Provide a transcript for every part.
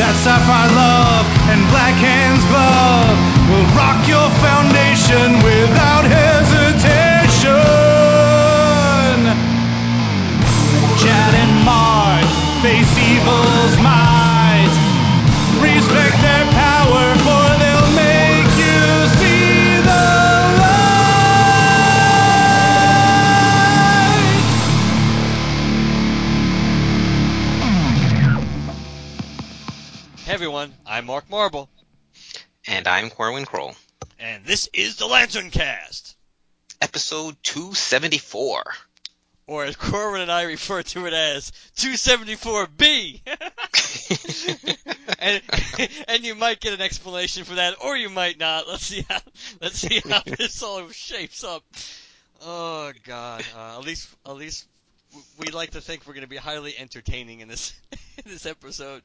That sapphire love and black hands glove will rock your foundation without hesitation. Chad and Mark face evil's might. I'm Marble, And I'm Corwin Crowl. and this is the Lantern Cast, Episode 274. or as Corwin and I refer to it as 274B. and and you might get an explanation for that, or you might not. Let's see how let's see how this all shapes up. Oh God, uh, at least at least w- we like to think we're going to be highly entertaining in this in this episode.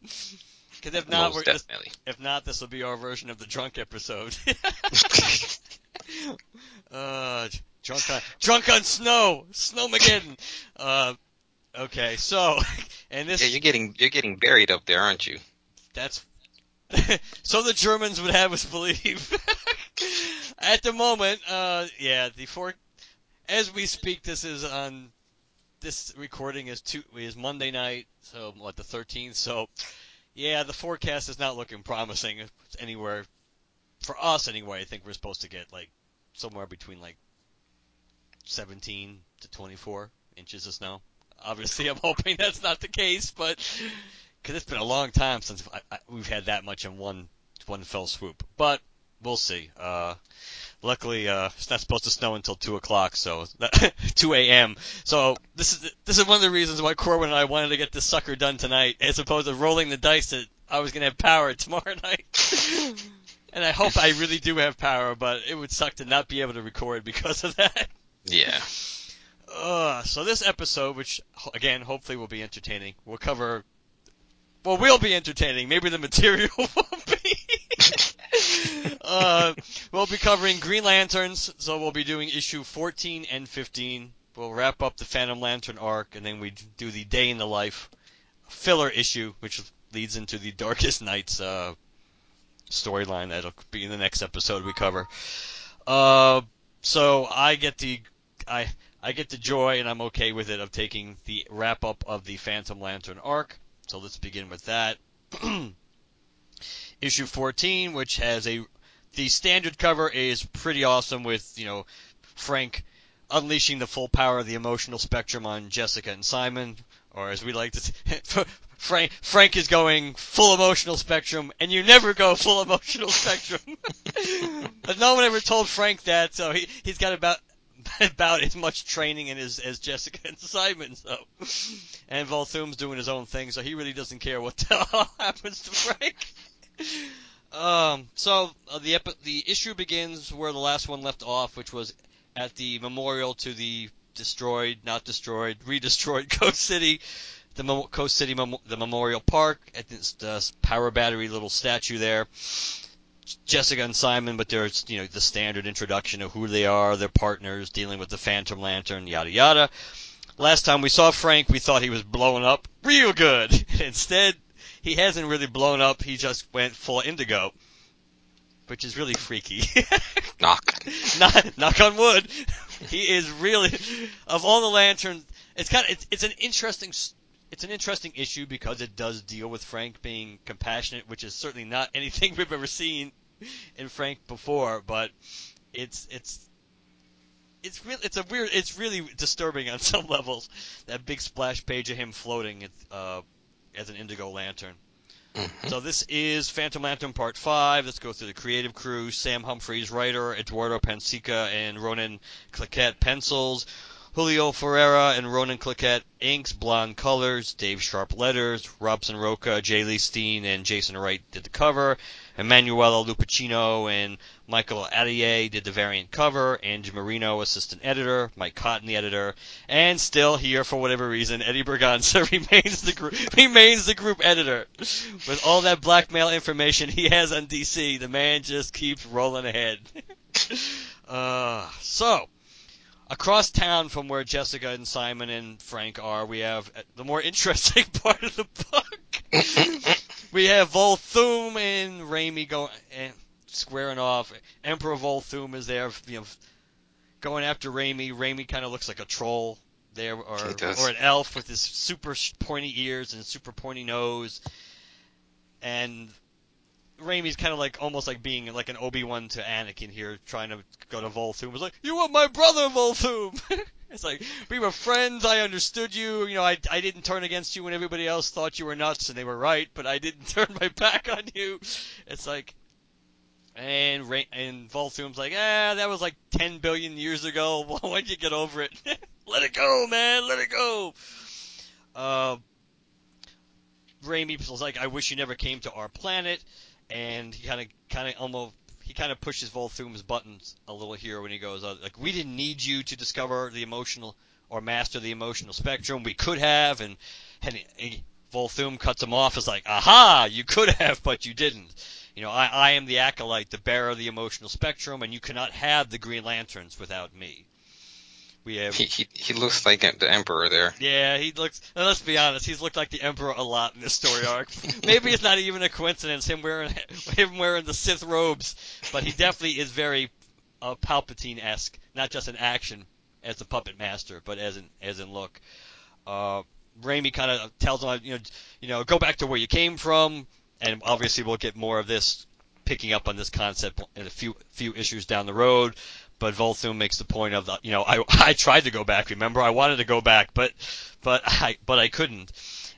Because if not, Most we're, definitely. if not, this will be our version of the drunk episode. uh, drunk on drunk on snow, snowmageddon. Uh, okay, so and this yeah, you're getting you're getting buried up there, aren't you? that's so the Germans would have us believe. At the moment, uh, yeah, the four as we speak, this is on this recording is two is Monday night, so what the 13th. So yeah, the forecast is not looking promising anywhere for us anyway. I think we're supposed to get like somewhere between like 17 to 24 inches of snow. Obviously, I'm hoping that's not the case, but because it's been a long time since I, I, we've had that much in one one fell swoop. But we'll see. Uh, luckily, uh, it's not supposed to snow until two o'clock, so 2 a.m. So this is this is one of the reasons why Corwin and I wanted to get this sucker done tonight, as opposed to rolling the dice that I was gonna have power tomorrow night. and I hope I really do have power, but it would suck to not be able to record because of that. Yeah. Uh, so this episode, which again hopefully will be entertaining, will cover. Well, we'll be entertaining. Maybe the material won't be. uh, we'll be covering Green Lanterns, so we'll be doing issue 14 and 15. We'll wrap up the Phantom Lantern arc, and then we do the Day in the Life filler issue, which leads into the Darkest Nights uh, storyline that'll be in the next episode we cover. Uh, so I get the I I get the joy, and I'm okay with it, of taking the wrap up of the Phantom Lantern arc. So let's begin with that. Issue 14, which has a the standard cover is pretty awesome with you know Frank unleashing the full power of the emotional spectrum on Jessica and Simon, or as we like to say, Frank Frank is going full emotional spectrum, and you never go full emotional spectrum. but no one ever told Frank that, so he he's got about about as much training in as as Jessica and Simon. So, and Volthoom's doing his own thing, so he really doesn't care what the hell happens to Frank. Um, so uh, the epi- the issue begins where the last one left off, which was at the memorial to the destroyed, not destroyed, redestroyed Coast City, the Coast City Mem- the Memorial Park, at this the power battery little statue there. Jessica and Simon, but there's you know the standard introduction of who they are, their partners, dealing with the Phantom Lantern, yada yada. Last time we saw Frank, we thought he was blowing up real good. Instead, he hasn't really blown up. He just went full indigo, which is really freaky. Knock. knock, knock on wood. He is really of all the lanterns. It's kind of it's, it's an interesting it's an interesting issue because it does deal with Frank being compassionate, which is certainly not anything we've ever seen in Frank before. But it's it's it's real it's a weird it's really disturbing on some levels. That big splash page of him floating uh, as an indigo lantern. Mhm. So this is Phantom Lantern Part 5. Let's go through the creative crew. Sam Humphries, writer, Eduardo Pansica, and Ronan Cliquet, pencils. Julio Ferreira and Ronan Cliquet inks, Blond colors, Dave Sharpe letters, Robson Rocha, Jay Leisten, and Jason Wright did the cover. Emanuela Lupacchino and Michael Atiyeh did the variant cover. Angie Marino, assistant editor. Mike Cotton, the editor. And still here for whatever reason, Eddie Berganza remains the group remains the group editor. With all that blackmail information he has on DC, the man just keeps rolling ahead. uh, so across town from where Jessica and Simon and Frank are, we have the more interesting part of the book. we have Volthoom and Rami going and eh, squaring off. Emperor Volthoom is there, you know, going after Rami. Rami kind of looks like a troll there, or or an elf with his super pointy ears and super pointy nose. And Rami's kind of like almost like being like an Obi Wan to Anakin here, trying to go to Volthoom. It's like, you were my brother, Volthoom. it's like we were friends. I understood you. You know, I I didn't turn against you when everybody else thought you were nuts, and they were right. But I didn't turn my back on you. It's like, and Ra- and Volthoom's like, ah, that was like 10 billion years ago. Why'd you get over it? Let it go, man. Let it go. Uh, Rami was like, I wish you never came to our planet and he kind of kind of almost he kind of pushes Volthoom's buttons a little here when he goes uh, like we didn't need you to discover the emotional or master the emotional spectrum. We could have and and Volthoom cuts him off. As like aha! You could have but you didn't. You know I I am the acolyte the bearer of the emotional spectrum and you cannot have the Green Lanterns without me we have. He, he he looks like the Emperor there. Yeah, he looks. Let's be honest, he's looked like the Emperor a lot in this story arc. Maybe it's not even a coincidence him wearing him wearing the Sith robes, but he definitely is very uh, Palpatine-esque, not just in action as the puppet master, but as in as in look. Uh, Rami kind of tells him, you know, you know, go back to where you came from, and obviously we'll get more of this picking up on this concept in a few few issues down the road. But Volthoom makes the point of, the, you know, I, I tried to go back. Remember, I wanted to go back, but but I but I couldn't.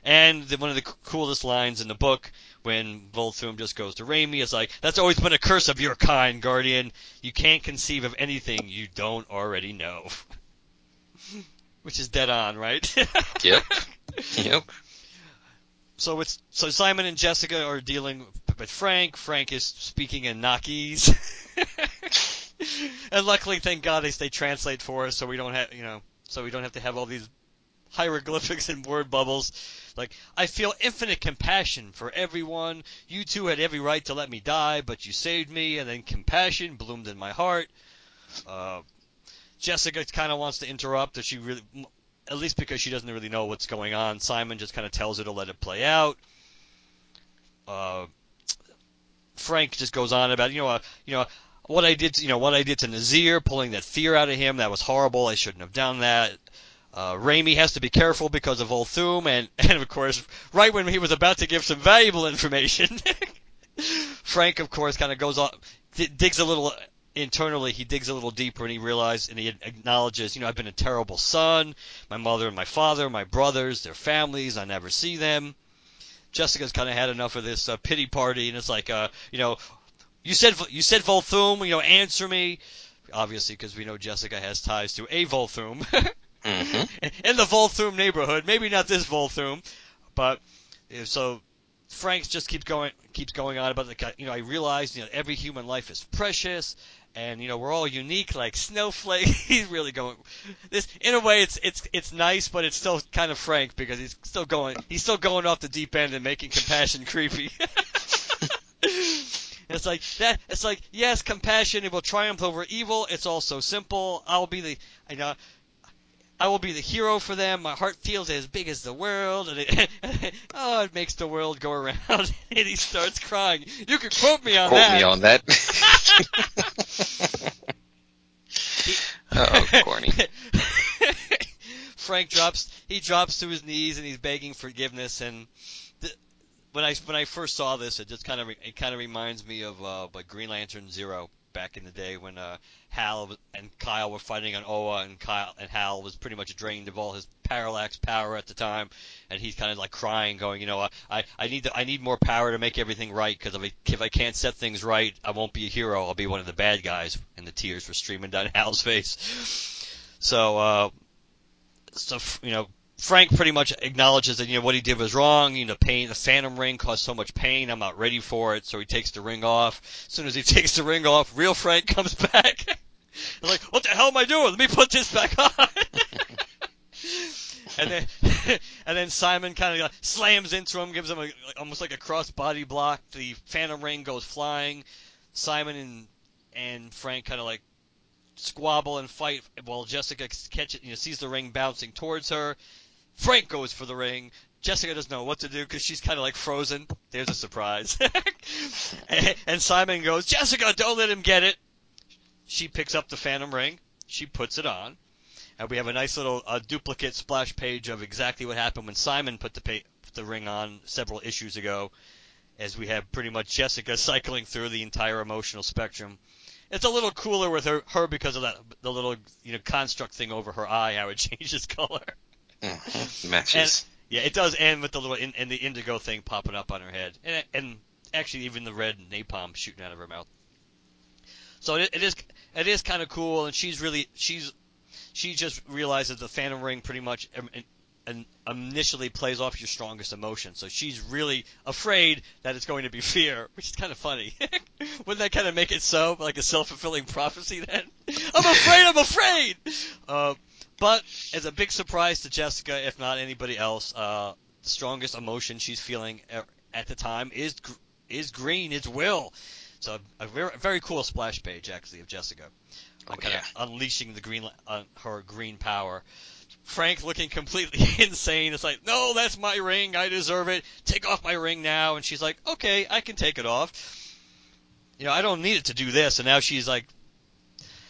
And the, one of the coolest lines in the book when Volthoom just goes to Rami is like, "That's always been a curse of your kind, Guardian. You can't conceive of anything you don't already know." Which is dead on, right? yep. Yep. So it's so Simon and Jessica are dealing with Frank. Frank is speaking in Nakis. and luckily, thank God, they, they translate for us, so we don't have, you know, so we don't have to have all these hieroglyphics and word bubbles. Like, I feel infinite compassion for everyone. You two had every right to let me die, but you saved me, and then compassion bloomed in my heart. Uh, Jessica kind of wants to interrupt, but she really, at least because she doesn't really know what's going on. Simon just kind of tells her to let it play out. Uh, Frank just goes on about, you know, uh, you know, what I did, you know, what I did to Nazir, pulling that fear out of him, that was horrible. I shouldn't have done that. Uh, Rami has to be careful because of Volthoom, and, and of course, right when he was about to give some valuable information, Frank, of course, kind of goes on, d- digs a little internally. He digs a little deeper, and he realizes, and he acknowledges, you know, I've been a terrible son. My mother and my father, my brothers, their families, I never see them. Jessica's kind of had enough of this uh, pity party, and it's like, uh, you know, you said you said Volthoom, you know, answer me. Obviously, because we know Jessica has ties to a Volthoom mm-hmm. in the Volthoom neighborhood. Maybe not this Volthoom, but so Frank just keeps going keeps going on about the you know I realize you know every human life is precious and you know we're all unique like snowflake he's really going this in a way it's it's it's nice but it's still kind of frank because he's still going he's still going off the deep end and making compassion creepy it's like that. It's like yes, compassion. It will triumph over evil. It's all so simple. I'll be the, you know, I will be the hero for them. My heart feels as big as the world, and it, oh, it makes the world go around. and he starts crying. You can quote me on quote that. Quote me on that. oh, corny. Frank drops. He drops to his knees and he's begging forgiveness and when I when I first saw this, it just kind of it kind of reminds me of uh, like Green Lantern Zero back in the day when uh, Hal and Kyle were fighting on Oa, and Kyle and Hal was pretty much drained of all his parallax power at the time, and he's kind of like crying, going, you know, I I need I need more power to make everything right because if I, if I can't set things right, I won't be a hero. I'll be one of the bad guys. And the tears were streaming down Hal's face. So uh, so you know Frank pretty much acknowledges that you know what he did was wrong. You know, pain. The Phantom Ring caused so much pain. I'm not ready for it. So he takes the ring off. As soon as he takes the ring off, real Frank comes back. Like, "What the hell am I doing? Let me put this back on." and then and then Simon kind of slams into him, gives him a, almost like a cross body block. The Phantom Ring goes flying. Simon and and Frank kind of like squabble and fight while Jessica catches, you know, sees the ring bouncing towards her. Frank goes for the ring. Jessica doesn't know what to do because she's kind of like frozen. There's a surprise. and, and Simon goes, Jessica, don't let him get it. She picks up the Phantom Ring. She puts it on. And we have a nice little uh, duplicate splash page of exactly what happened when Simon put the, pay, put the ring on several issues ago, as we have pretty much Jessica cycling through the entire emotional spectrum. It's a little cooler with her, her because of that the little you know construct thing over her eye, how it changes color. Mm-hmm. Matches. And, yeah, it does end with the little in, and the indigo thing popping up on her head, and and actually even the red napalm shooting out of her mouth. So it, it is it is kind of cool, and she's really she's she just realizes the Phantom Ring pretty much um, and initially plays off your strongest emotion. So she's really afraid that it's going to be fear, which is kind of funny. Wouldn't that kind of make it so, like a self-fulfilling prophecy? Then I'm afraid, I'm afraid. Uh, but as a big surprise to Jessica, if not anybody else, uh, the strongest emotion she's feeling at the time is is green. It's will. So a very, very cool splash page actually of Jessica, oh, kind yeah. of unleashing the green uh, her green power. Frank looking completely insane. It's like, no, that's my ring. I deserve it. Take off my ring now. And she's like, okay, I can take it off. You know, I don't need it to do this. And now she's like,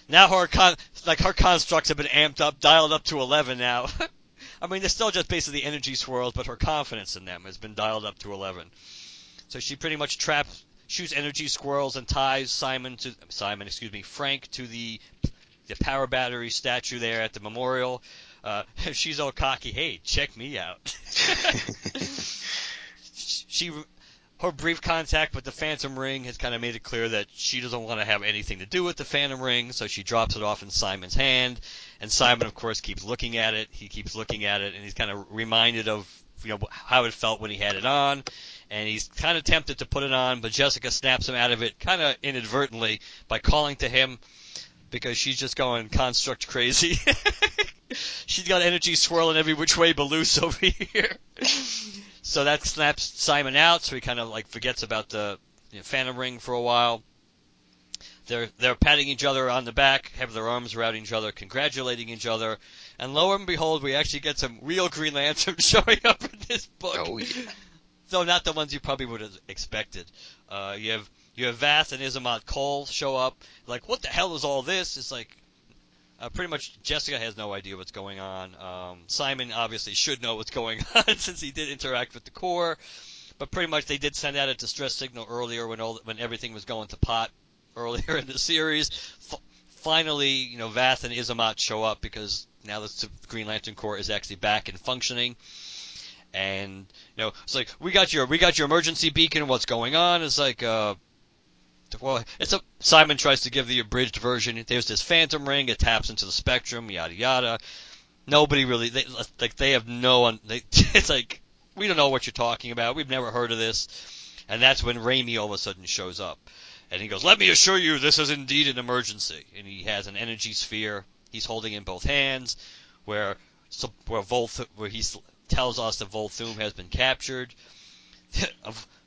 now her con- like her constructs have been amped up, dialed up to 11 now. I mean, they're still just basically energy swirls, but her confidence in them has been dialed up to 11. So she pretty much traps, shoots energy squirrels and ties Simon to Simon, excuse me, Frank to the the power battery statue there at the memorial. Uh, she's all cocky. Hey, check me out. she her brief contact with the Phantom Ring has kind of made it clear that she doesn't want to have anything to do with the Phantom Ring, so she drops it off in Simon's hand. And Simon, of course, keeps looking at it. He keeps looking at it, and he's kind of reminded of you know how it felt when he had it on. And he's kind of tempted to put it on, but Jessica snaps him out of it, kind of inadvertently, by calling to him because she's just going construct crazy. she's got energy swirling every which way but loose over here. So that snaps Simon out, so he kind of like forgets about the you know, Phantom Ring for a while. They're they're patting each other on the back, have their arms around each other, congratulating each other, and lo and behold, we actually get some real Green Lantern showing up in this book. Oh yeah. Though not the ones you probably would have expected. Uh, you have you have Vath and Isamot Kol show up. Like, what the hell is all this? It's like uh, pretty much Jessica has no idea what's going on. Um, Simon obviously should know what's going on since he did interact with the Corps, but pretty much they did send out a distress signal earlier when all when everything was going to pot earlier in the series. F- finally, you know, Vath and Isamot show up because now the Green Lantern Corps is actually back and functioning. And you know, it's like we got your we got your emergency beacon. What's going on? It's like uh, well, it's a Simon tries to give the abridged version. There's this phantom ring. It taps into the spectrum. Yada yada. Nobody really they, like they have no. They, it's like we don't know what you're talking about. We've never heard of this. And that's when Rami all of a sudden shows up, and he goes, "Let me assure you, this is indeed an emergency." And he has an energy sphere. He's holding in both hands, where where Volth, where he tells us that Volthoom has been captured.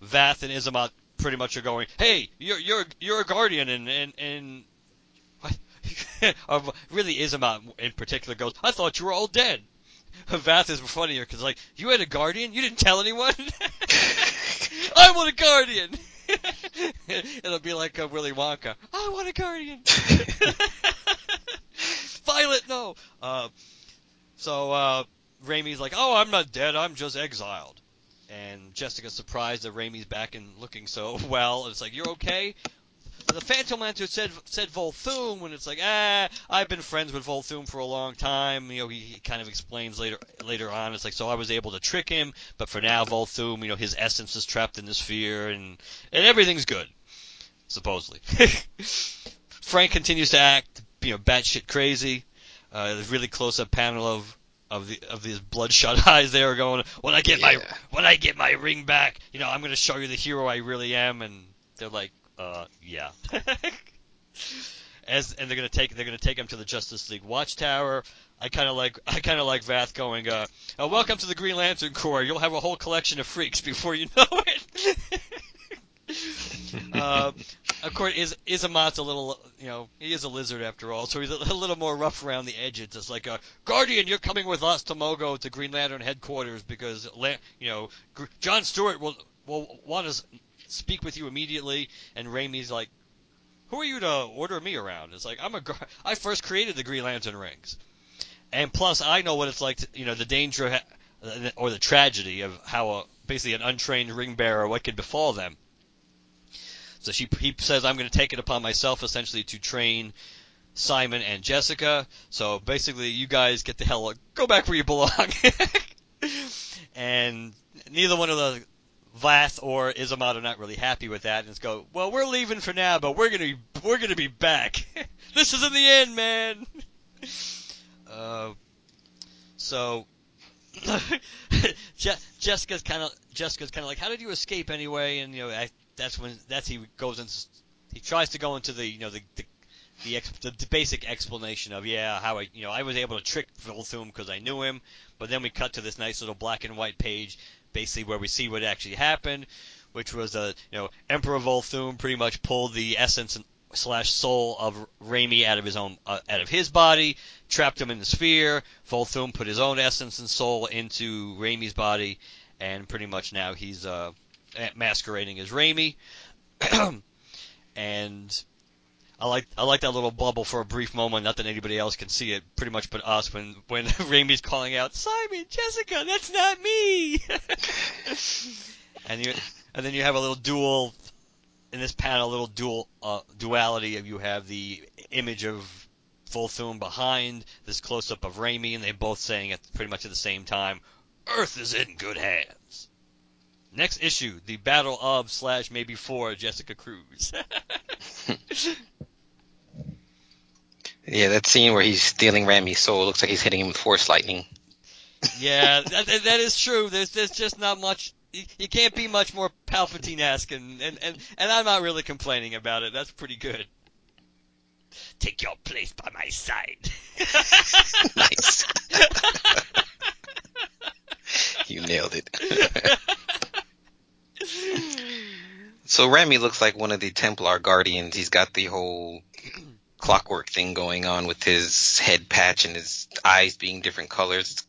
Vath and Isamot pretty much are going, "Hey, you're you're you're a guardian," and and and really Isamot in particular goes, "I thought you were all dead." Vath is funnier because like, "You had a guardian? You didn't tell anyone?" I want a guardian. It'll be like a Willy Wonka. I want a guardian. Violet, no. Uh, so uh, Rami's like, "Oh, I'm not dead. I'm just exiled." And Jessica's surprised that Rami's back and looking so well. It's like, you're okay? The Phantom Lantern said said Volthoom when it's like, ah, I've been friends with Volthoom for a long time. You know, he, he kind of explains later later on. It's like, so I was able to trick him, but for now, Volthoom, you know, his essence is trapped in the sphere, and and everything's good, supposedly. Frank continues to act, you know, batshit crazy. Uh, a really close-up panel of of the of these bloodshot eyes there going when I get my when I get my ring back, you know, I'm gonna show you the hero I really am, and they're like, uh, yeah. As and they're gonna take they're gonna take him to the Justice League Watchtower. I kind of like I kind of like Vath going, uh, oh, welcome to the Green Lantern Corps. You'll have a whole collection of freaks before you know it. uh, of course, is Isamot's a little, you know, he is a lizard after all, so he's a, little more rough around the edges. It's like, a, Guardian, you're coming with us to Mogo to Green Lantern headquarters because, you know, John Stewart will will want to speak with you immediately. And Rami's like, who are you to order me around? It's like I'm a, I first created the Green Lantern rings, and plus I know what it's like to, you know, the danger uh, or the tragedy of how a, basically an untrained ring bearer, what could befall them. So she he says I'm going to take it upon myself essentially to train Simon and Jessica. So basically, you guys get the hell go back where you belong. and neither one of the Vath or Isamot are not really happy with that, and go, well, we're leaving for now, but we're gonna be we're gonna be back. this isn't the end, man. Uh, so Je- Jessica's kind of Jessica's kind of like, how did you escape anyway? And you know, I, that's when that's he goes and he tries to go into the you know the the the, ex, the, the basic explanation of yeah how I you know I was able to trick Volthoom because I knew him, but then we cut to this nice little black and white page, basically where we see what actually happened, which was a you know Emperor Volthoom pretty much pulled the essence and slash soul of Rami out of his own uh, out of his body, trapped him in the sphere. Volthoom put his own essence and soul into Rami's body, and pretty much now he's uh, masquerading as Rami. and I like I like that little bubble for a brief moment. Not that anybody else can see it, pretty much but us. When when Rami's calling out Simon, Jessica, that's not me. and you and then you have a little dual in this panel, a little dual uh, duality of you have the image of Volthoom behind this close up of Rami, and they both saying at pretty much at the same time, "Earth is in good hands." Next issue, the battle of slash maybe for Jessica Cruz. Yeah, that scene where he's stealing Rami's soul looks like he's hitting him with force lightning. yeah, that, that- is true. There's there's just not much. You, you can't be much more Palpatine-esque, and, and, and, and I'm not really complaining about it. That's pretty good. Take your place by my side. Nice. you nailed it. so Rami looks like one of the Templar guardians. He's got the whole clockwork thing going on with his head patch and his eyes being different colors.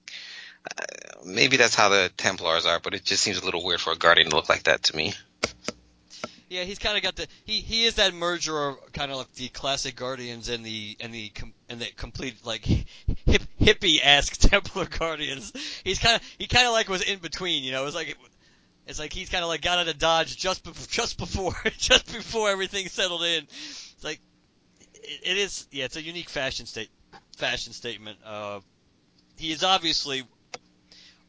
Uh, maybe that's how the Templars are, but it just seems a little weird for a guardian to look like that to me. Yeah, he's kind of got the he he is that merger of kind of like the classic Guardians and the and the and the complete like hip hippie esque Templar Guardians. He's kind of he kind of like was in between, you know. It's like it's like he's kind of like got out of Dodge just bef- just before just before everything settled in. It's like it, it is yeah, it's a unique fashion state fashion statement. Uh, he is obviously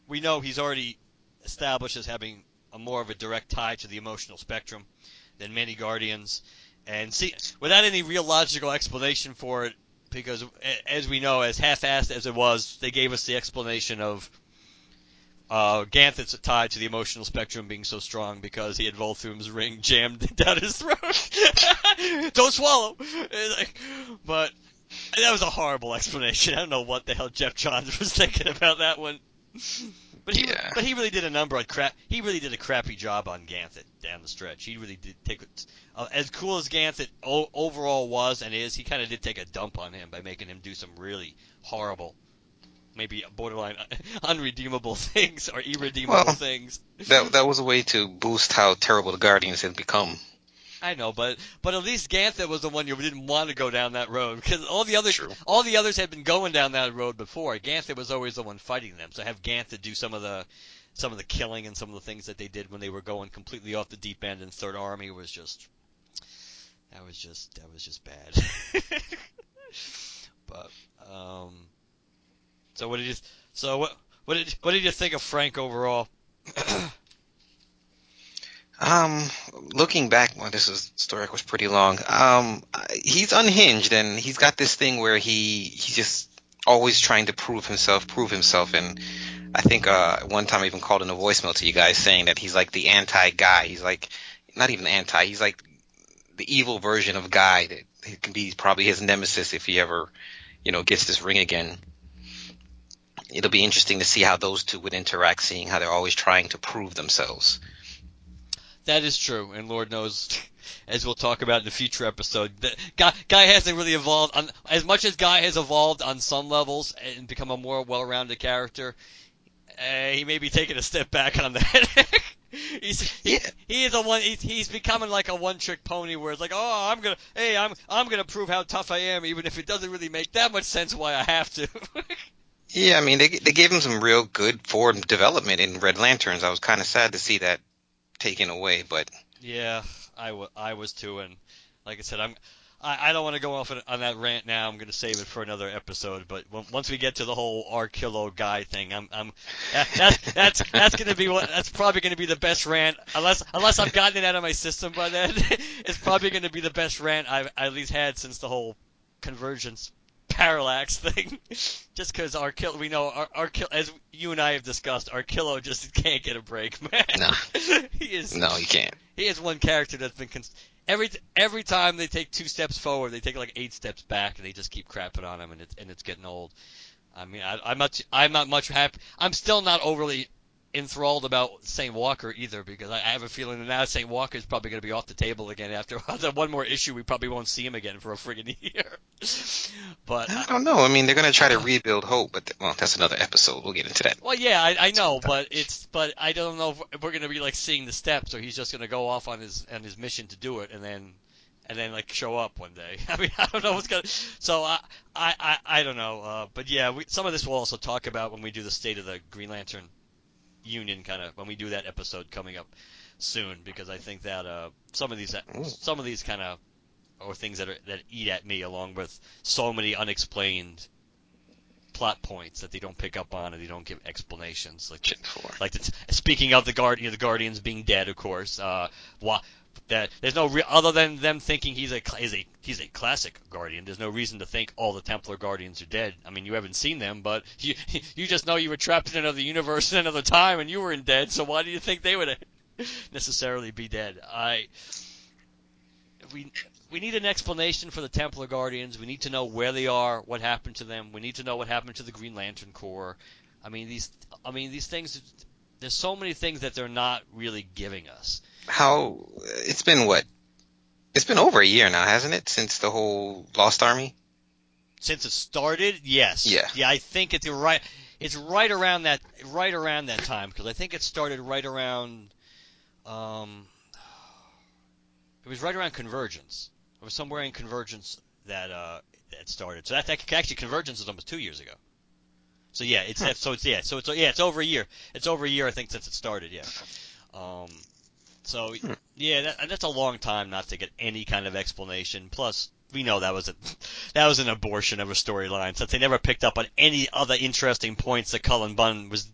we know he's already established as having a more of a direct tie to the emotional spectrum than many Guardians, and see without any real logical explanation for it, because as we know, as half-assed as it was, they gave us the explanation of uh, Ganthet's tie to the emotional spectrum being so strong because he had Volthoom's ring jammed down his throat. Don't swallow. Like- But that was a horrible explanation. I don't know what the hell Geoff Johns was thinking about that one. But he, Yeah. but he really did a number on crap. He really did a crappy job on Ganthet down the stretch. He really did take it. Uh, as cool as Ganthet o- overall was and is, he kind of did take a dump on him by making him do some really horrible, maybe borderline unredeemable things or irredeemable Well, things. That that was a way to boost how terrible the guardians had become. I know, but but at least Ganthet was the one you didn't want to go down that road because all the others True. all the others had been going down that road before. Ganthet was always the one fighting them. So have Ganthet do some of the some of the killing and some of the things that they did when they were going completely off the deep end in Third Army was just that was just that was just bad. but um, so what did you so what what did what did you think of Frank overall? Um, looking back, well, this is, story was pretty long. Um, he's unhinged, and he's got this thing where he he's just always trying to prove himself, prove himself, and I think uh, one time I even called in a voicemail to you guys saying that he's like the anti guy. He's like not even anti. He's like the evil version of guy that he can be probably his nemesis if he ever, you know, gets this ring again. It'll be interesting to see how those two would interact, seeing how they're always trying to prove themselves. That is true, and Lord knows, as we'll talk about in a future episode, that Guy, Guy hasn't really evolved on as much as Guy has evolved on some levels and become a more well-rounded character. Uh, he may be taking a step back on that. he's he, Yeah. he is a one. He's, he's becoming like a one-trick pony, where it's like, oh, I'm gonna, hey, I'm I'm gonna prove how tough I am, even if it doesn't really make that much sense why I have to. Yeah, I mean they they gave him some real good forward development in Red Lanterns. I was kind of sad to see that taken away, but Yeah, I, w- I was too, and like I said, I'm I, I don't want to go off on, on that rant now. I'm going to save it for another episode. But w- once we get to the whole Arkillo guy thing, I'm I'm that, that's that's that's going to be what that's probably going to be the best rant unless unless I've gotten it out of my system by then. it's probably going to be the best rant I've at least had since the whole convergence parallax thing. just because our kill, we know our kill as you and I have discussed, Arkillo just can't get a break, man. No. he is no, you can't. he is one character that's been cons- every every time they take two steps forward, they take like eight steps back, and they just keep crapping on him, and it's and it's getting old. I mean, I, I'm not I'm not much happy. I'm still not overly enthralled about St. Walker either because I, I have a feeling that now St. Walker is probably going to be off the table again after one more issue. We probably won't see him again for a friggin' year. but I don't know. I mean, they're gonna try to rebuild hope, but well, that's another episode. We'll get into that. Well, yeah, I, I know, but it's but I don't know if we're gonna be like seeing the steps, or he's just gonna go off on his on his mission to do it, and then and then like show up one day. I mean, I don't know what's gonna. So I I I, I don't know, uh, but yeah, we, some of this we'll also talk about when we do the state of the Green Lantern Union kind of when we do that episode coming up soon, because I think that uh, some of these Ooh. some of these kind of or things that are that eat at me along with so many unexplained plot points that they don't pick up on and they don't give explanations like like the, speaking of the guardian the guardians being dead of course uh why that there's no re- other than them thinking he's a he's a he's a classic guardian there's no reason to think all the templar guardians are dead i mean you haven't seen them but you you just know you were trapped in another universe in another time and you were in dead so why do you think they would necessarily be dead i we we need an explanation for the Templar Guardians. We need to know where they are, what happened to them. We need to know what happened to the Green Lantern Corps. I mean these I mean these things there's so many things that they're not really giving us. How? It's been what? It's been over a year now, hasn't it, since the whole Lost Army? Since it started, yes. Yeah. Yeah, I think it's right it's right around that right around that time because I think it started right around um it was right around Convergence. It was somewhere in Convergence that uh that started. So that, that actually Convergence was almost 2 years ago. So yeah, it's Huh. so it's yeah, so it's yeah, it's over a year. It's over a year I think since it started, yeah. Um so Hmm. yeah, that, that's a long time not to get any kind of explanation. Plus, we know that was a that was an abortion of a storyline since they never picked up on any other interesting points that Cullen Bunn was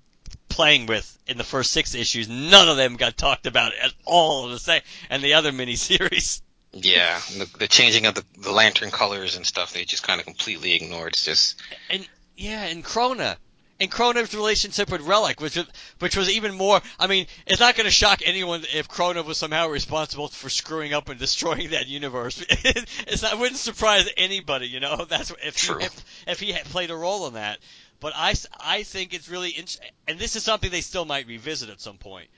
playing with in the first six issues. None of them got talked about at all in the same and the other miniseries. Yeah, the, the changing of the, the lantern colors and stuff they just kind of completely ignored. It's just and Yeah, and Krona. And Krona's relationship with Relic, which was, which was even more. I mean, it's not going to shock anyone if Krona was somehow responsible for screwing up and destroying that universe. it's not, it wouldn't surprise anybody, you know. That's if he, True. if if he had played a role in that. But I, I think it's really int- and this is something they still might revisit at some point.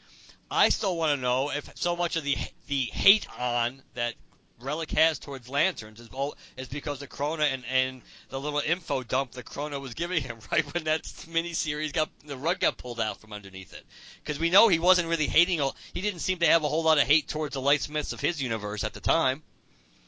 I still want to know if so much of the the hate on that Relic has towards Lanterns is all is because of Krona and and the little info dump that Krona was giving him right when that miniseries got the rug got pulled out from underneath it. Because we know he wasn't really hating. a- He didn't seem to have a whole lot of hate towards the Lightsmiths of his universe at the time.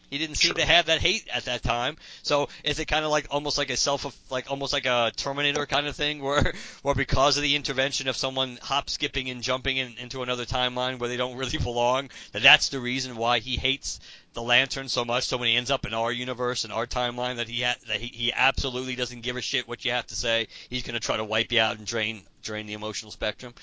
He didn't seem True. to have that hate at that time. So is it kind of like almost like a self like almost like a Terminator kind of thing where where because of the intervention of someone hop skipping and jumping in, into another timeline where they don't really belong that that's the reason why he hates the Lantern so much. So when he ends up in our universe and our timeline, that he ha- that he, he absolutely doesn't give a shit what you have to say. He's going to try to wipe you out and drain drain the emotional spectrum.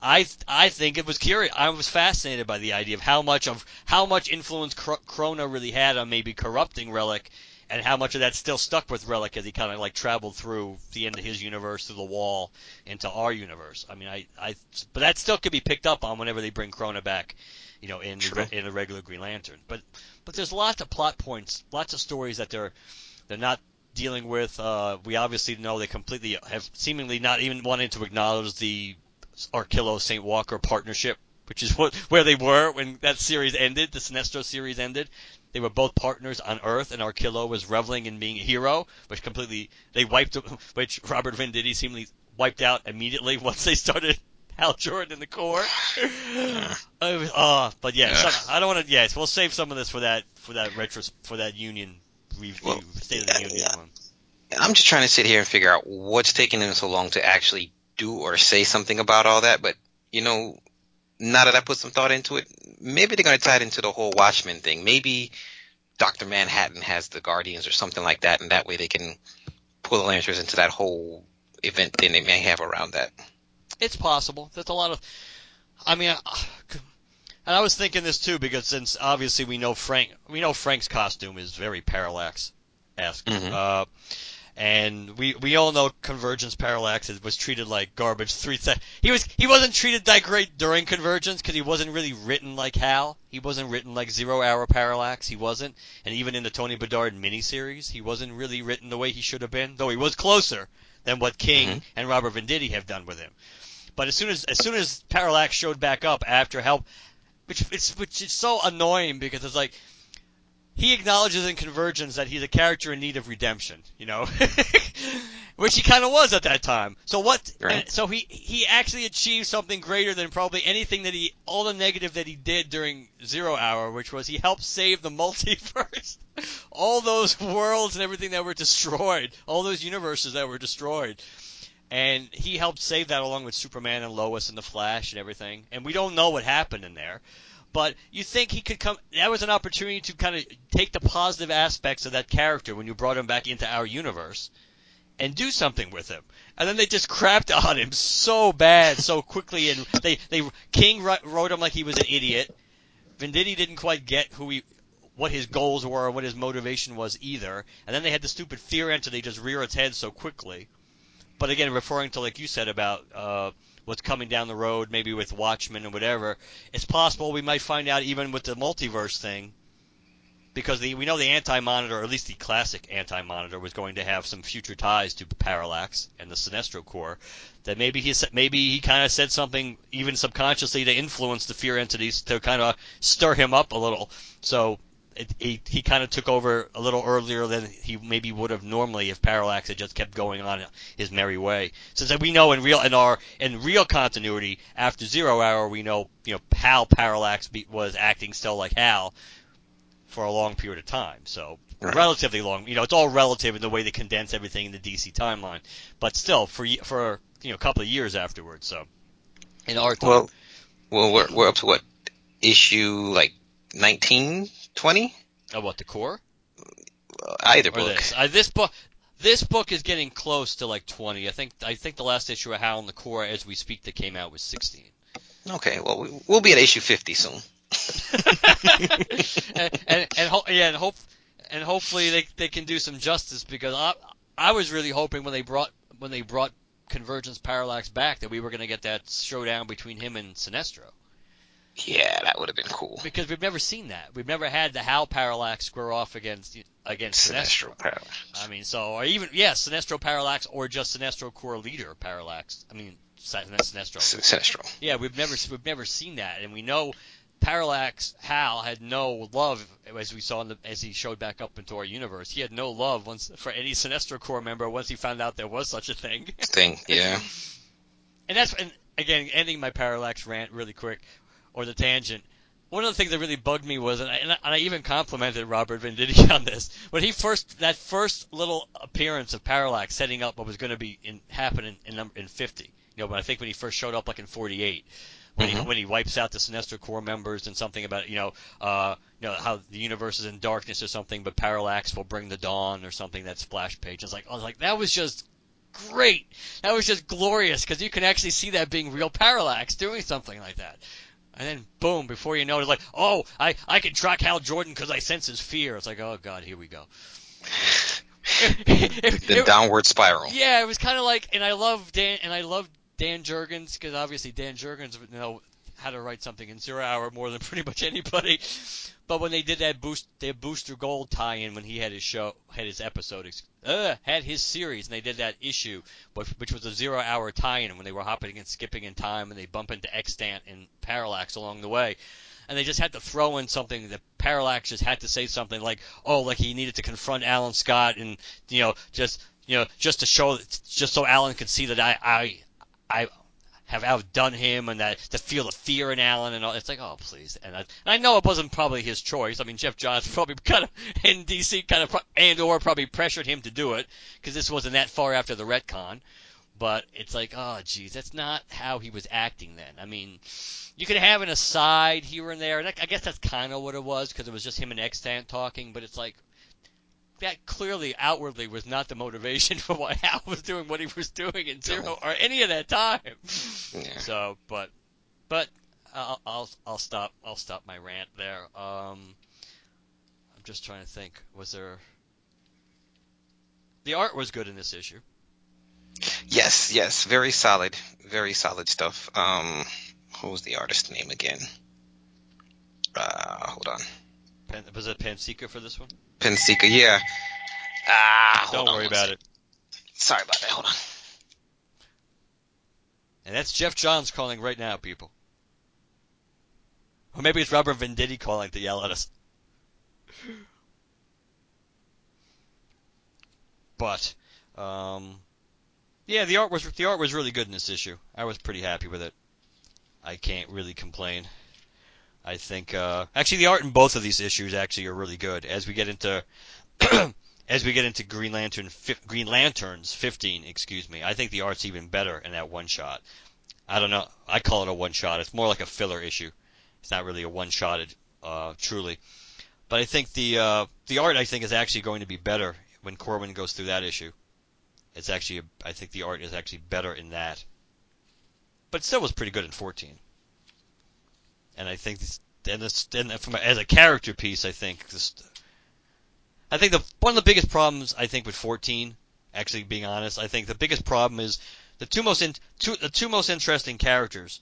I I think it was curious. I was fascinated by the idea of how much of how much influence Krona really had on maybe corrupting Relic, and how much of that still stuck with Relic as he kind of like traveled through the end of his universe through the wall into our universe. I mean, I, I, but that still could be picked up on whenever they bring Krona back, you know, in True. in the regular Green Lantern. But but there's lots of plot points, lots of stories that they're they're not dealing with. Uh, we obviously know they completely have seemingly not even wanted to acknowledge the Arkillo St. Walker partnership, which is what where they were when that series ended, the Sinestro series ended. They were both partners on Earth, and Arkillo was reveling in being a hero, which completely they wiped, which Robert Venditti seemingly wiped out immediately once they started Hal Jordan in the Corps. Uh, but yeah, Yeah. some, I don't want to. Yes, we'll save some of this for that for that retro for that Union review, Well, State of the yeah, Union yeah. one. I'm just trying to sit here and figure out what's taking them so long to actually do or say something about all that. But you know, now that I put some thought into it, maybe they're going to tie it into the whole Watchmen thing. Maybe Doctor Manhattan has the Guardians or something like that, and that way they can pull the Lanterns into that whole event thing they may have around that. It's possible. That's a lot of. I mean, I- and I was thinking this too because since obviously we know Frank, we know Frank's costume is very Parallax esque. Mhm. Uh, and we we all know Convergence Parallax was treated like garbage. Three th- he was he wasn't treated that great during Convergence because he wasn't really written like Hal. He wasn't written like Zero Hour Parallax. He wasn't, and even in the Tony Bedard miniseries, he wasn't really written the way he should have been. Though he was closer than what King Mhm. and Robert Venditti have done with him. But as soon as as soon as Parallax showed back up after help, which it's which is so annoying because it's like he acknowledges in Convergence that he's a character in need of redemption, you know, which he kind of was at that time. So what? Right. So he he actually achieved something greater than probably anything that he all the negative that he did during Zero Hour, which was he helped save the multiverse, all those worlds and everything that were destroyed, all those universes that were destroyed. And he helped save that along with Superman and Lois and the Flash and everything. And we don't know what happened in there. But you think he could come? That was an opportunity to kind of take the positive aspects of that character when you brought him back into our universe, and do something with him. And then they just crapped on him so bad, so quickly, and they they King wrote him like he was an idiot. Venditti didn't quite get who he, what his goals were, or what his motivation was either. And then they had the stupid fear entity just rear its head so quickly. But again, referring to like you said about uh, what's coming down the road, maybe with Watchmen and whatever, it's possible we might find out even with the multiverse thing, because the, we know the Anti-Monitor, or at least the classic Anti-Monitor, was going to have some future ties to Parallax and the Sinestro Corps. That maybe he maybe he kind of said something even subconsciously to influence the fear entities to kind of stir him up a little. So it, he he kind of took over a little earlier than he maybe would have normally if Parallax had just kept going on his merry way. Since we know in real in our in real continuity after Zero Hour, we know you know how Parallax be, was acting still like Hal for a long period of time. So Right. relatively long. You know, it's all relative in the way they condense everything in the DC timeline. But still, for for you know a couple of years afterwards. So in our time, Well, well, we're we're up to what issue like 19, 20? oh, what the Corps? Uh, either book. this. Uh, this book, this book is getting close to like 20. I think I think the last issue of Hal and the Corps, as we speak, that came out was 16. Okay, well we, we'll be at issue 50 soon. and and, and ho- yeah, and hope and hopefully they they can do some justice because I I was really hoping when they brought when they brought Convergence Parallax back that we were going to get that showdown between him and Sinestro Yeah, that would have been cool. because we've never seen that. We've never had the Hal Parallax square off against against Sinestro. Sinestro Parallax. I mean, so or even yeah, Sinestro Parallax or just Sinestro Corps Leader Parallax. I mean, Sinestro. Sinestro. Yeah, we've never we've never seen that, and we know Parallax Hal had no love as we saw in the, as he showed back up into our universe. He had no love once for any Sinestro Corps member once he found out there was such a thing. Thing, yeah. and that's and again ending my Parallax rant really quick or the tangent. One of the things that really bugged me was, and I, and I- even complimented Robert Venditti on this, when he first that first little appearance of Parallax setting up what was going to be in happen in, in number in 50. You know, but I think when he first showed up, like in 48, when he Mhm. when he wipes out the Sinestro Corps members and something about you know uh you know how the universe is in darkness or something, but Parallax will bring the dawn or something. That splash page. I was like, I was like, that was just great. That was just glorious because you can actually see that being real Parallax doing something like that. And then boom, before you know it, it's like, oh, I I can track Hal Jordan because I sense his fear. It's like, oh god, here we go. the downward spiral. Yeah, it was kind of like, and I love Dan, and I love Dan Jurgens because obviously Dan Jurgens would know how to write something in zero hour more than pretty much anybody. But when they did that boost, their Booster Gold tie-in when he had his show, had his episode, uh, had his series, and they did that issue, which, was a zero-hour tie-in when they were hopping and skipping in time, and they bump into Extant and Parallax along the way. And they just had to throw in something that Parallax just had to say something like, oh, like he needed to confront Alan Scott and you know just you know just to show just so Alan could see that I I I have outdone him and that to feel the fear in Alan and all. It's like, oh please. And I, and I know it wasn't probably his choice. I mean, Geoff Johns probably kind of in DC kind of and or probably pressured him to do it because this wasn't that far after the retcon. But it's like, oh geez, that's not how he was acting then. I mean, you could have an aside here and there, and I guess that's kind of what it was because it was just him and Extant talking. But it's like that clearly outwardly was not the motivation for why Hal was doing what he was doing in Zero or any of that time. Yeah. So, but but I'll, I'll I'll stop I'll stop my rant there. Um, I'm just trying to think. Was there the art was good in this issue? Yes, yes, very solid, very solid stuff. Um, what was the artist name again? Uh, hold on. Pen, was it Pansica for this one? Pansica, yeah. Ah, don't worry about it. Sorry about that. Hold on. And that's Geoff Johns calling right now, people. Or maybe it's Robert Venditti calling to yell at us. But, um, yeah, the art was the art was really good in this issue. I was pretty happy with it. I can't really complain. I think uh, actually the art in both of these issues actually are really good. As we get into as we get into Green Lantern Green Lanterns 15, excuse me, I think the art's even better in that one shot. I don't know. I call it a one shot. It's more like a filler issue. It's not really a one shotted, uh, truly. But I think the uh, the art I think is actually going to be better when Corwin goes through that issue. It's actually I think the art is actually better in that but still was pretty good in 14. And I think and this, and from a, as a character piece, I think this, I think the one of the biggest problems I think with 14, actually being honest, I think the biggest problem is the two most in, two, the two most interesting characters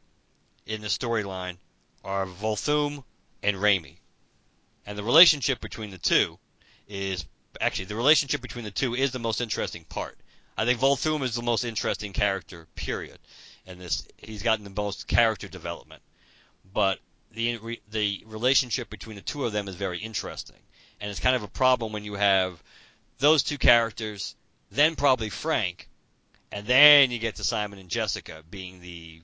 in the storyline are Volthoom and Rami. And the relationship between the two is actually the relationship between the two is the most interesting part. I think Volthoom is the most interesting character, period and this he's gotten the most character development. But the the relationship between the two of them is very interesting, and it's kind of a problem when you have those two characters, then probably Frank, and then you get to Simon and Jessica being the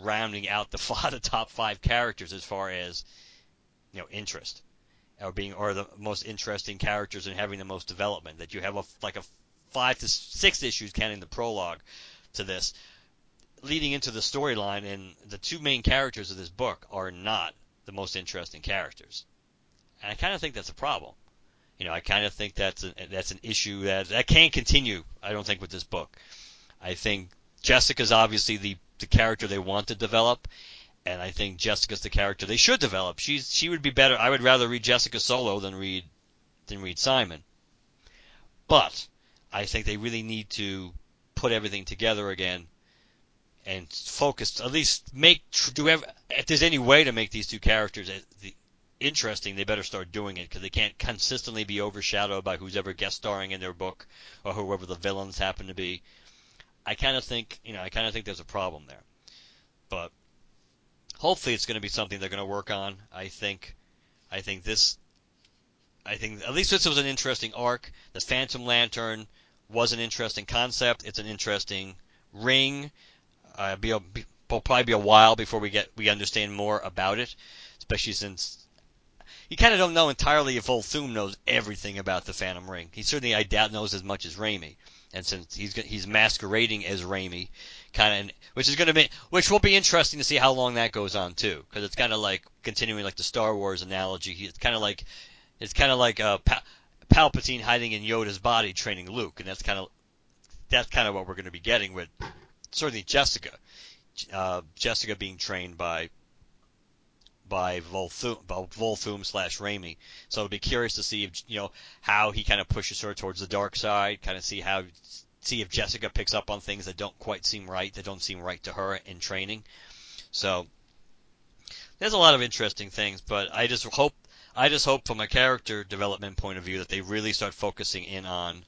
rounding out the, the top five characters as far as you know interest or being or the most interesting characters and having the most development that you have a like a five to six issues counting the prologue to this leading into the storyline, and the two main characters of this book are not the most interesting characters. And I kind of think that's a problem. You know, I kind of think that's a, that's an issue that that can't continue. I don't think with this book. I think Jessica's obviously the the character they want to develop, and I think Jessica's the character they should develop. She's she would be better. I would rather read Jessica solo than read than read Simon. But I think they really need to put everything together again and focus, at least make do if there's any way to make these two characters interesting, they better start doing it because they can't consistently be overshadowed by who's ever guest starring in their book or whoever the villains happen to be. I kind of think, you know, I kind of think there's a problem there, but hopefully it's going to be something they're going to work on. I think, I think this, I think at least this was an interesting arc. The Phantom Lantern was an interesting concept. It's an interesting ring uh, be a, be, will probably be a while before we get we understand more about it, especially since you kind of don't know entirely if Volthoom knows everything about the Phantom Ring. He certainly, I doubt, knows as much as Rami. And since he's he's masquerading as Rami, kind of, which is going to be, which will be interesting to see how long that goes on too, because it's kind of like continuing like the Star Wars analogy. It's kind of like, it's kind of like uh, pa- Palpatine hiding in Yoda's body training Luke, and that's kind of, that's kind of what we're going to be getting with certainly Jessica. Uh, Jessica being trained by by Volthoom, slash Rami. So I'd be curious to see if you know how he kind of pushes her towards the dark side, kind of see how see if Jessica picks up on things that don't quite seem right, that don't seem right to her in training. So there's a lot of interesting things, but I just hope I just hope from a character development point of view that they really start focusing in on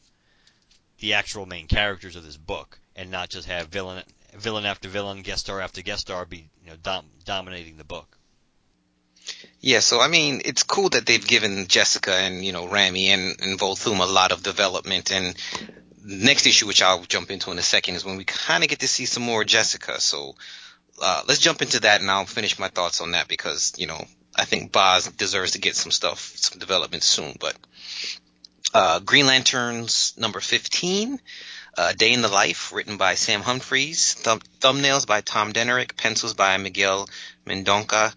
the actual main characters of this book and not just have villain villain after villain, guest star after guest star be you know dom- dominating the book. Yeah, so I mean, it's cool that they've given Jessica and you know Rami and, and Volthoom a lot of development. And next issue, which I'll jump into in a second, is when we kind of get to see some more Jessica. So uh, let's jump into that, and I'll finish my thoughts on that because you know I think Boz deserves to get some stuff, some development soon. But uh, Green Lanterns number 15, uh, Day in the Life, written by Sam Humphries, thumb- thumbnails by Tom Derenick, pencils by Miguel Mendonca,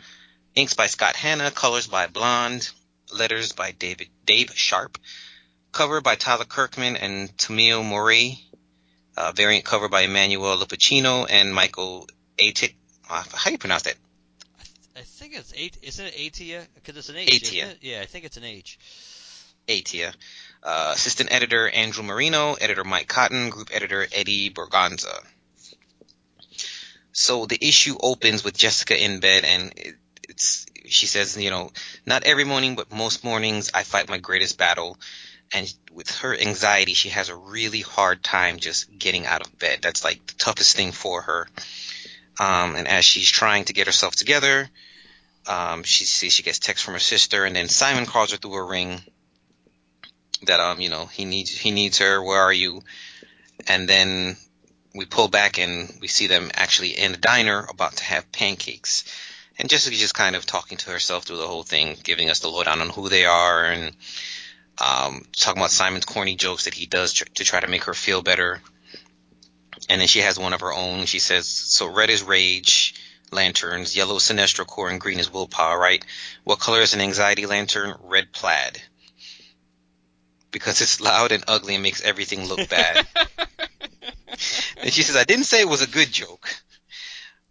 inks by Scott Hanna, colors by Blond, letters by David Dave Sharpe, cover by Tyler Kirkman and Tomeu Morey, uh, variant cover by Emmanuel Lupacchino and Michael Atik. Uh, how do you pronounce that? I think it's eight. Isn't it Atia? Because it's an H. Atia. it? Yeah, I think it's an H. Atia. Uh, assistant editor Andrew Marino, editor Mike Cotton, group editor Eddie Berganza. So the issue opens with Jessica in bed, and it, it's she says, you know, not every morning, but most mornings I fight my greatest battle. And with her anxiety, she has a really hard time just getting out of bed. That's like the toughest thing for her. Um, and as she's trying to get herself together, um, she sees she gets text from her sister, and then Simon calls her through a ring that um, you know, he needs he needs her. Where are you? And then we pull back and we see them actually in a diner about to have pancakes. And Jessica's just kind of talking to herself through the whole thing, giving us the lowdown on who they are and um, talking about Simon's corny jokes that he does tr- to try to make her feel better. And then she has one of her own. She says, "So red is rage, lanterns, yellow is Sinestro Corps, and green is willpower, right? What color is an anxiety lantern? Red plaid." Because it's loud and ugly and makes everything look bad. and she says, "I didn't say it was a good joke."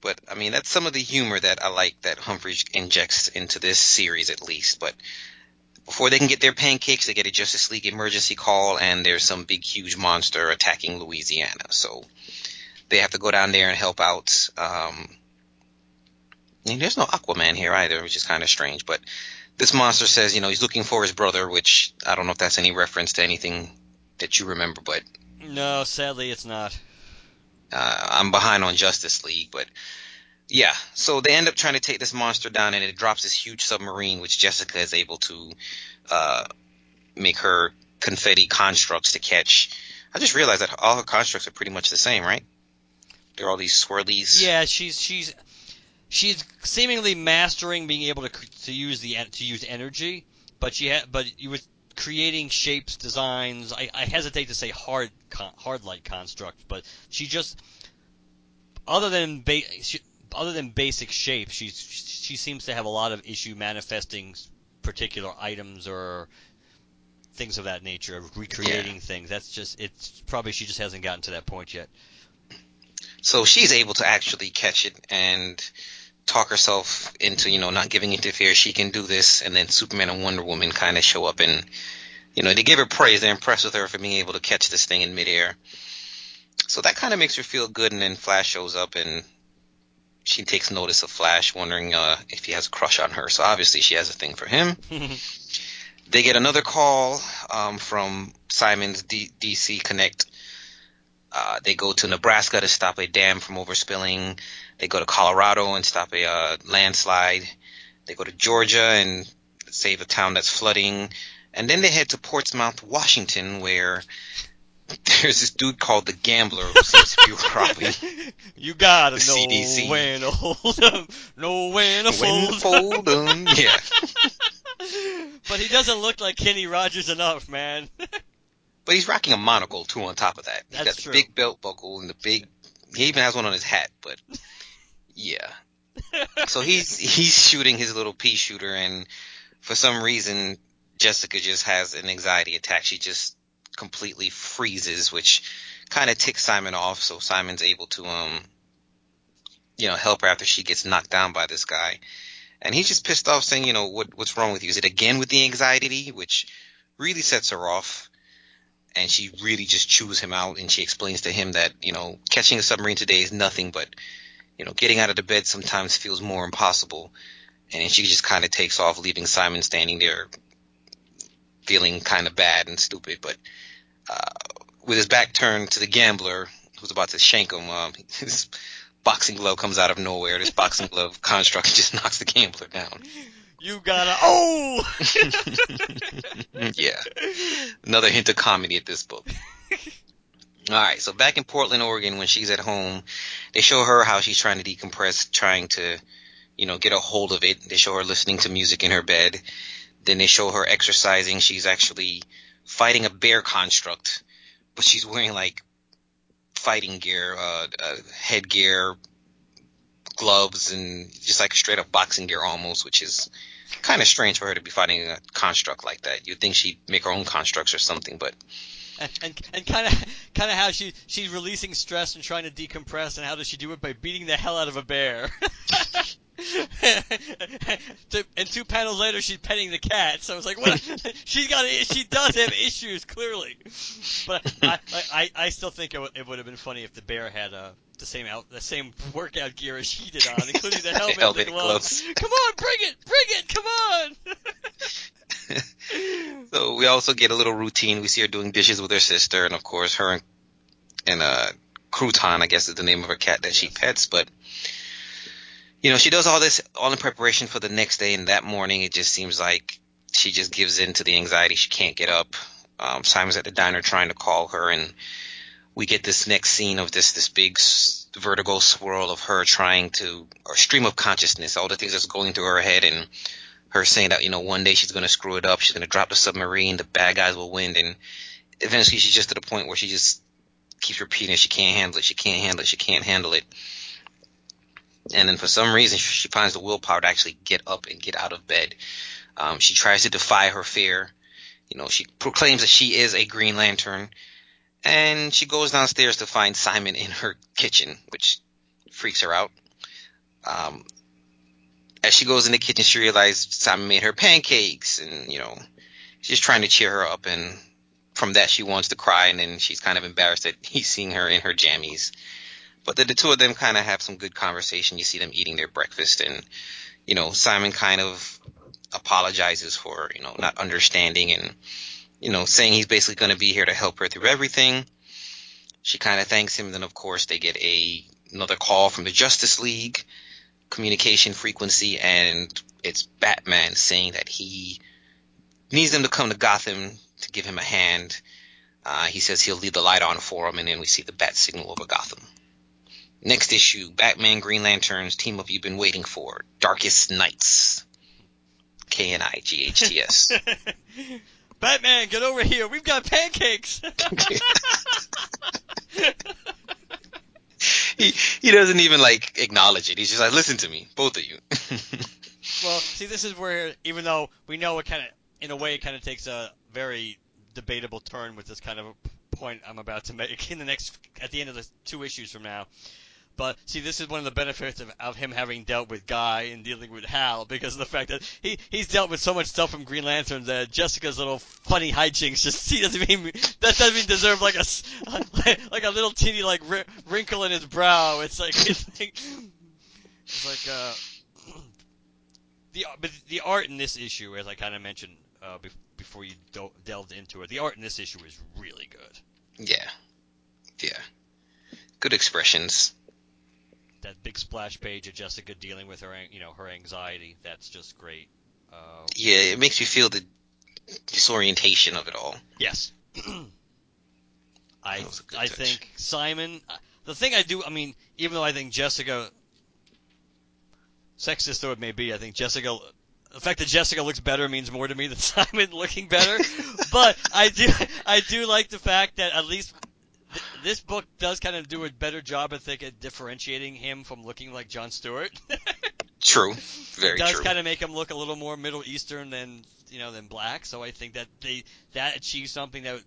But I mean, that's some of the humor that I like that Humphries injects into this series, at least. But before they can get their pancakes, they get a Justice League emergency call, and there's some big, huge monster attacking Louisiana. So they have to go down there and help out. Um, and there's no Aquaman here either, which is kind of strange. But this monster says, you know, he's looking for his brother, which I don't know if that's any reference to anything that you remember, but No, sadly, it's not. uh, I'm behind on Justice League, but yeah. So they end up trying to take this monster down, and it drops this huge submarine, which Jessica is able to uh, make her confetti constructs to catch. I just realized that all her constructs are pretty much the same, right? They're all these swirlies. Yeah, she's she's she's seemingly mastering being able to to use the to use energy, but she ha- but you with creating shapes, designs. I, I hesitate to say hard con- hard light constructs, but she just other than ba- she, other than basic shapes, she's she seems to have a lot of issue manifesting particular items or things of that nature, of recreating things. That's just it's probably she just hasn't gotten to that point yet. So she's able to actually catch it and talk herself into, you know, not giving into fear. She can do this, and then Superman and Wonder Woman kind of show up and, you know, they give her praise. They're impressed with her for being able to catch this thing in midair. So that kind of makes her feel good, and then Flash shows up and she takes notice of Flash, wondering uh, if he has a crush on her. So obviously she has a thing for him. They get another call um, from Simon's D- DC Connect. Uh, they go to Nebraska to stop a dam from overspilling. They go to Colorado and stop a uh, landslide. They go to Georgia and save a town that's flooding. And then they head to Portsmouth, Washington, where there's this dude called the Gambler who seems to be robbing. You gotta know CDC. when to hold 'em, know when to When fold. fold 'em, yeah. but he doesn't look like Kenny Rogers enough, man. But he's rocking a monocle too on top of that. He's That's got true. the big belt buckle and the big. He even has one on his hat, but yeah. So he's he's shooting his little pea shooter, and for some reason Jessica just has an anxiety attack. She just completely freezes, which kind of ticks Simon off. So Simon's able to um, you know, help her after she gets knocked down by this guy. And he's just pissed off saying, you know, what, what's wrong with you? Is it again with the anxiety? Which really sets her off. And she really just chews him out and she explains to him that, you know, catching a submarine today is nothing but, you know, getting out of the bed sometimes feels more impossible. And then she just kind of takes off, leaving Simon standing there feeling kind of bad and stupid. But, uh, with his back turned to the gambler who's about to shank him, um, his boxing glove comes out of nowhere. This boxing glove construct just knocks the gambler down. You gotta oh yeah. Another hint of comedy at this book. Alright, so back in Portland, Oregon, when she's at home, they show her how she's trying to decompress, trying to, you know, get a hold of it. They show her listening to music in her bed. Then they show her exercising. She's actually fighting a bear construct, but she's wearing like fighting gear, uh, uh headgear, gloves, and just like straight up boxing gear almost, which is kind of strange for her to be fighting a construct like that. You'd think she'd make her own constructs or something, but and and, and kind of kind of how she she's releasing stress and trying to decompress, and how does she do it by beating the hell out of a bear? and two panels later, she's petting the cat. So I was like, what? she's got she does have issues clearly. But I I, I still think it, w- it would have been funny if the bear had uh, the same out the same workout gear as she did on, including the helmet, helmet and gloves. gloves. Come on, bring it, bring it, come on. so we also get a little routine. We see her doing dishes with her sister, and of course, her and, and uh, Crouton, I guess is the name of her cat that yes. she pets, but you know, she does all this all in preparation for the next day. And that morning, it just seems like she just gives in to the anxiety. She can't get up. Um, Simon's at the diner trying to call her, and we get this next scene of this this big vertigo swirl of her trying to or stream of consciousness, all the things that's going through her head, and her saying that you know one day she's going to screw it up, she's going to drop the submarine, the bad guys will win, and eventually she's just to the point where she just keeps repeating she can't handle it, she can't handle it, she can't handle it and then for some reason she finds the willpower to actually get up and get out of bed. Um, she tries to defy her fear. You know, she proclaims that she is a Green Lantern, and she goes downstairs to find Simon in her kitchen, which freaks her out. Um, as she goes in the kitchen, she realizes Simon made her pancakes, and you know, she's trying to cheer her up. And from that, she wants to cry, and then she's kind of embarrassed that he's seeing her in her jammies. But the, the two of them kind of have some good conversation. You see them eating their breakfast, and you know Simon kind of apologizes for you know not understanding and you know saying he's basically going to be here to help her through everything. She kind of thanks him. Then of course they get a another call from the Justice League communication frequency, and it's Batman saying that he needs them to come to Gotham to give him a hand. Uh, he says he'll leave the light on for him, and then we see the bat signal over Gotham. Next issue, Batman Green Lanterns team up you've been waiting for, Darkest Nights. K N I G H T S. Batman, get over here. We've got pancakes. he he doesn't even like acknowledge it. He's just like, listen to me, both of you. well, see, this is where even though we know it kind of, in a way, it kind of takes a very debatable turn with this kind of point I'm about to make in the next at the end of the two issues from now. But see, this is one of the benefits of, of him having dealt with Guy and dealing with Hal because of the fact that he he's dealt with so much stuff from Green Lantern that Jessica's little funny hijinks just he doesn't even that doesn't even deserve like a like a little teeny like wrinkle in his brow. It's like it's like, it's like uh the but the art in this issue, as I kind of mentioned uh, before you delved into it, the art in this issue is really good. Yeah, yeah, good expressions that big splash page of Jessica dealing with her, you know, her anxiety. That's just great. Uh, yeah, it makes you feel the disorientation of it all. Yes. I I touch. think Simon. The thing I do, I mean, even though I think Jessica, sexist though it may be, I think Jessica. The fact that Jessica looks better means more to me than Simon looking better. but I do I do like the fact that at least this book does kind of do a better job, I think, at differentiating him from looking like John Stewart. true, very true. it does true. kind of make him look a little more Middle Eastern than you know than black. So I think that they that achieves something that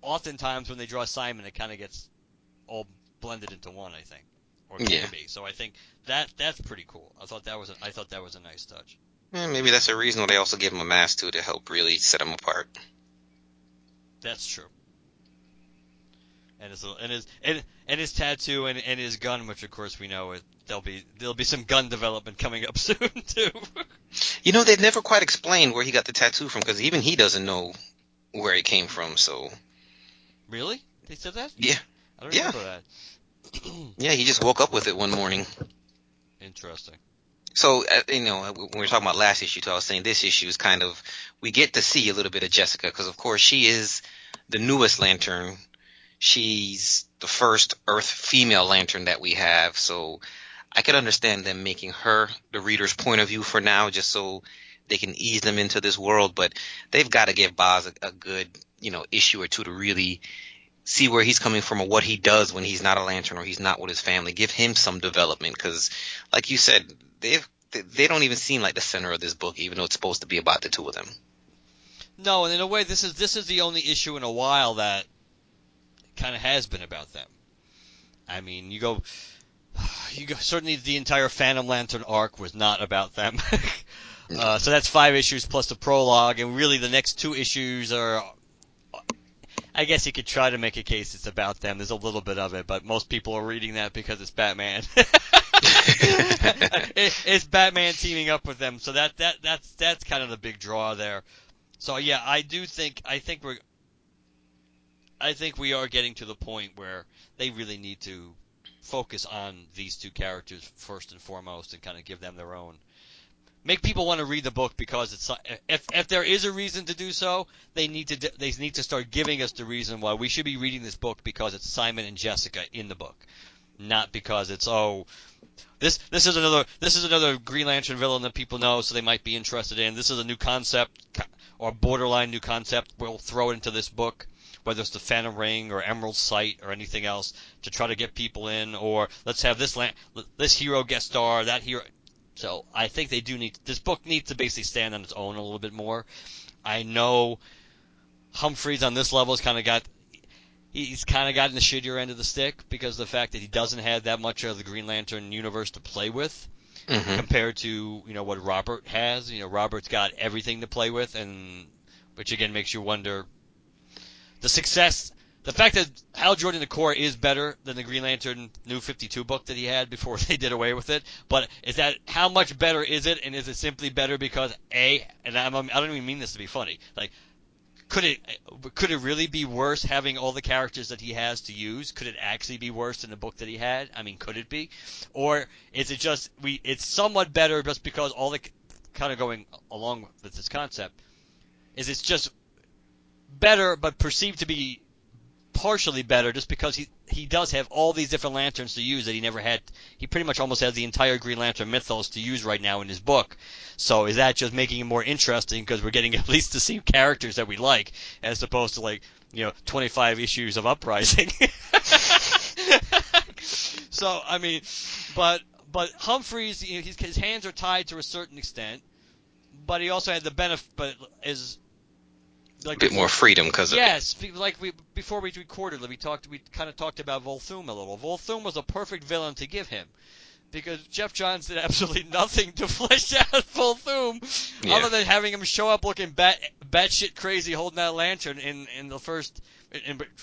oftentimes when they draw Simon, it kind of gets all blended into one. I think. or can Yeah. be. So I think that that's pretty cool. I thought that was a, I thought that was a nice touch. Eh, maybe that's a reason why they also gave him a mask too to help really set him apart. That's true. And his and his and, and his tattoo and, and his gun, which of course we know it, there'll be there'll be some gun development coming up soon too. You know, they've never quite explained where he got the tattoo from because even he doesn't know where it came from. So really? They said that? yeah, I don't Yeah. remember that. yeah, he just woke up with it one morning. Interesting. So uh, you know, when we were talking about last issue, too, I was saying this issue is kind of we get to see a little bit of Jessica because, of course, she is the newest Lantern. She's the first Earth female Lantern that we have. So I could understand them making her the reader's point of view for now, just so they can ease them into this world. But they've got to give Boz a, a good, you know, issue or two to really see where he's coming from or what he does when he's not a lantern or he's not with his family. Give him some development because, like you said, they've they- they don't even seem like the center of this book, even though it's supposed to be about the two of them. No, and in a way, this is this is the only issue in a while that kind of has been about them. I mean, you go, you go. Certainly, the entire Phantom Lantern arc was not about them. uh, so that's five issues plus the prologue, and really the next two issues are. I guess you could try to make a case it's about them. There's a little bit of it, but most people are reading that because it's Batman. it, it's Batman teaming up with them, so that that that's that's kind of the big draw there. So yeah, I do think I think we're I think we are getting to the point where they really need to focus on these two characters first and foremost and kind of give them their own make people want to read the book because it's if if there is a reason to do so, they need to they need to start giving us the reason why we should be reading this book because it's Simon and Jessica in the book, not because it's oh this this is another this is another Green Lantern villain that people know so they might be interested in. This is a new concept co- or borderline new concept. We'll throw it into this book. Whether it's the Phantom Ring or Emerald Sight or anything else to try to get people in, or let's have this lan- this hero guest star, that hero. So I think they do need this book needs to basically stand on its own a little bit more. I know Humphries on this level has kind of got he's kind of gotten the shittier end of the stick because of the fact that he doesn't have that much of the Green Lantern universe to play with hmm compared to you know what Robert has. You know Robert's got everything to play with, and which again makes you wonder the success. The fact that Hal Jordan the Corps is better than the Green Lantern New 52 book that he had before they did away with it, but is that how much better is it, and is it simply better because a and I'm, I don't even mean this to be funny, like could it could it really be worse having all the characters that he has to use? Could it actually be worse than the book that he had? I mean, could it be, or is it just we? It's somewhat better just because all the kind of going along with this concept is it's just better, but perceived to be partially better just because he he does have all these different lanterns to use that he never had. He pretty much almost has the entire Green Lantern mythos to use right now in his book. So is that just making it more interesting because we're getting at least to see characters that we like as opposed to like you know 25 issues of Uprising. so I mean, but but Humphries, you know, his, his hands are tied to a certain extent, but he also had the benefit, but is like A bit more freedom because of it. Yes, be- like we before we recorded, we talked, we kind of talked about Volthoom a little. Volthoom was a perfect villain to give him because Geoff Johns did absolutely nothing to flesh out Volthoom Yeah. other than having him show up looking bat batshit crazy, holding that lantern in in the first,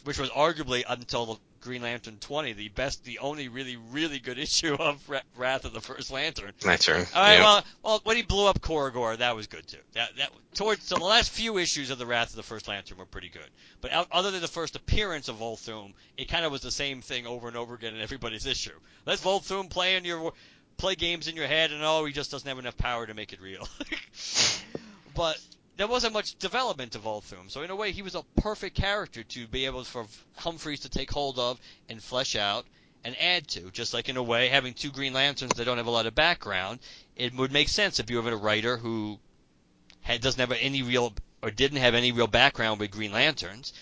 which was arguably until the Green Lantern 20, the best, the only really really good issue of Ra- Wrath of the First Lantern. Lantern. All right, yeah. well, well, when he blew up Korugar, that was good too. That that towards so the last few issues of the Wrath of the First Lantern were pretty good. But other than the first appearance of Volthoom, it kind of was the same thing over and over again in everybody's issue. Let's Volthoom play in your play games in your head, and oh, he just doesn't have enough power to make it real. but there wasn't much development of Volthoom, so in a way, he was a perfect character to be able for Humphries to take hold of and flesh out and add to. Just like in a way, having two Green Lanterns that don't have a lot of background, it would make sense if you have a writer who had, doesn't have any real or didn't have any real background with Green Lanterns.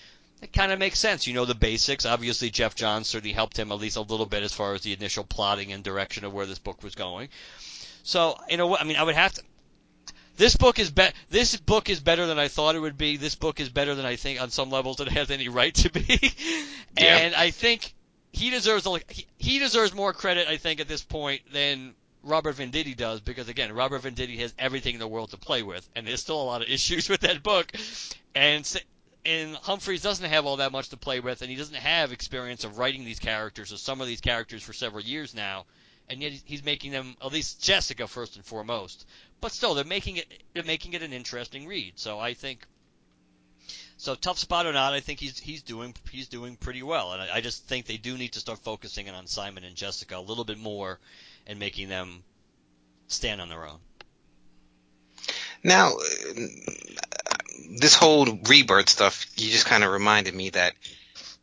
It kind of makes sense. You know the basics. Obviously, Geoff Johns certainly helped him at least a little bit as far as the initial plotting and direction of where this book was going. So, in a way, I mean, I would have to. This book is be- This book is better than I thought it would be. This book is better than I think on some levels it has any right to be. Yeah. And I think he deserves a, he, he deserves more credit, I think, at this point than Robert Venditti does, because again, Robert Venditti has everything in the world to play with, and there's still a lot of issues with that book, and and Humphries doesn't have all that much to play with, and he doesn't have experience of writing these characters or some of these characters for several years now, and yet he's making them at least Jessica first and foremost. But still, they're making it they're making it an interesting read. So I think so tough spot or not, I think he's he's doing he's doing pretty well, and I, I just think they do need to start focusing in on Simon and Jessica a little bit more, and making them stand on their own. Now, this whole rebirth stuff, you just kind of reminded me that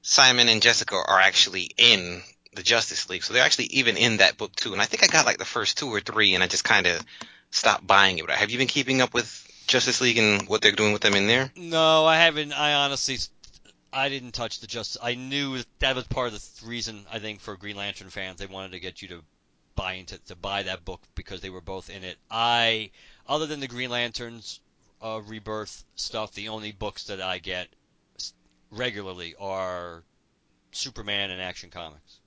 Simon and Jessica are actually in the Justice League, so they're actually even in that book too. And I think I got like the first two or three, and I just kind of stopped buying it. But Have you been keeping up with Justice League and what they're doing with them in there? No, I haven't. I honestly, I didn't touch the Justice. I knew that was part of the reason I think for Green Lantern fans they wanted to get you to buy into to buy that book because they were both in it. I, other than the Green Lanterns uh, rebirth stuff, the only books that I get regularly are Superman and Action Comics.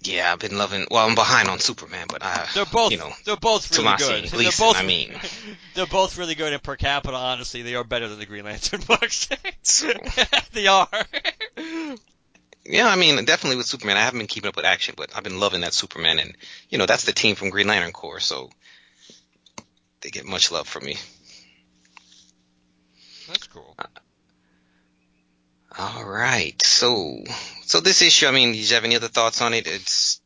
Yeah, I've been loving. Well, I'm behind on Superman, but I, they're both, you know, they're both really Tomasi good. Gleason, they're both, I mean, they're both really good. And per capita, honestly, they are better than the Green Lantern books. they are. Yeah, I mean, definitely with Superman. I haven't been keeping up with action, but I've been loving that Superman, and you know, that's the team from Green Lantern Corps, so they get much love from me. That's cool. Uh, All right, so so this issue, I mean, do you have any other thoughts on it? It's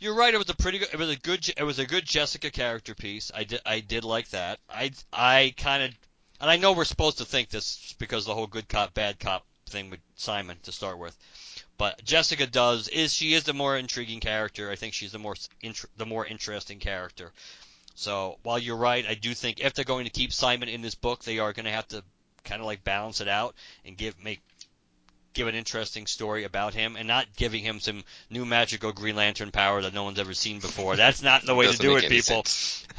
you're right. It was a pretty good. It was a good. It was a good Jessica character piece. I did. I did like that. I. I kind of. And I know we're supposed to think this because the whole good cop bad cop thing with Simon to start with. But Jessica does is she is the more intriguing character. I think she's the more the more interesting character. So while you're right, I do think if they're going to keep Simon in this book, they are going to have to kind of like balance it out and give make give an interesting story about him and not giving him some new magical Green Lantern power that no one's ever seen before. That's not the way to do it, people.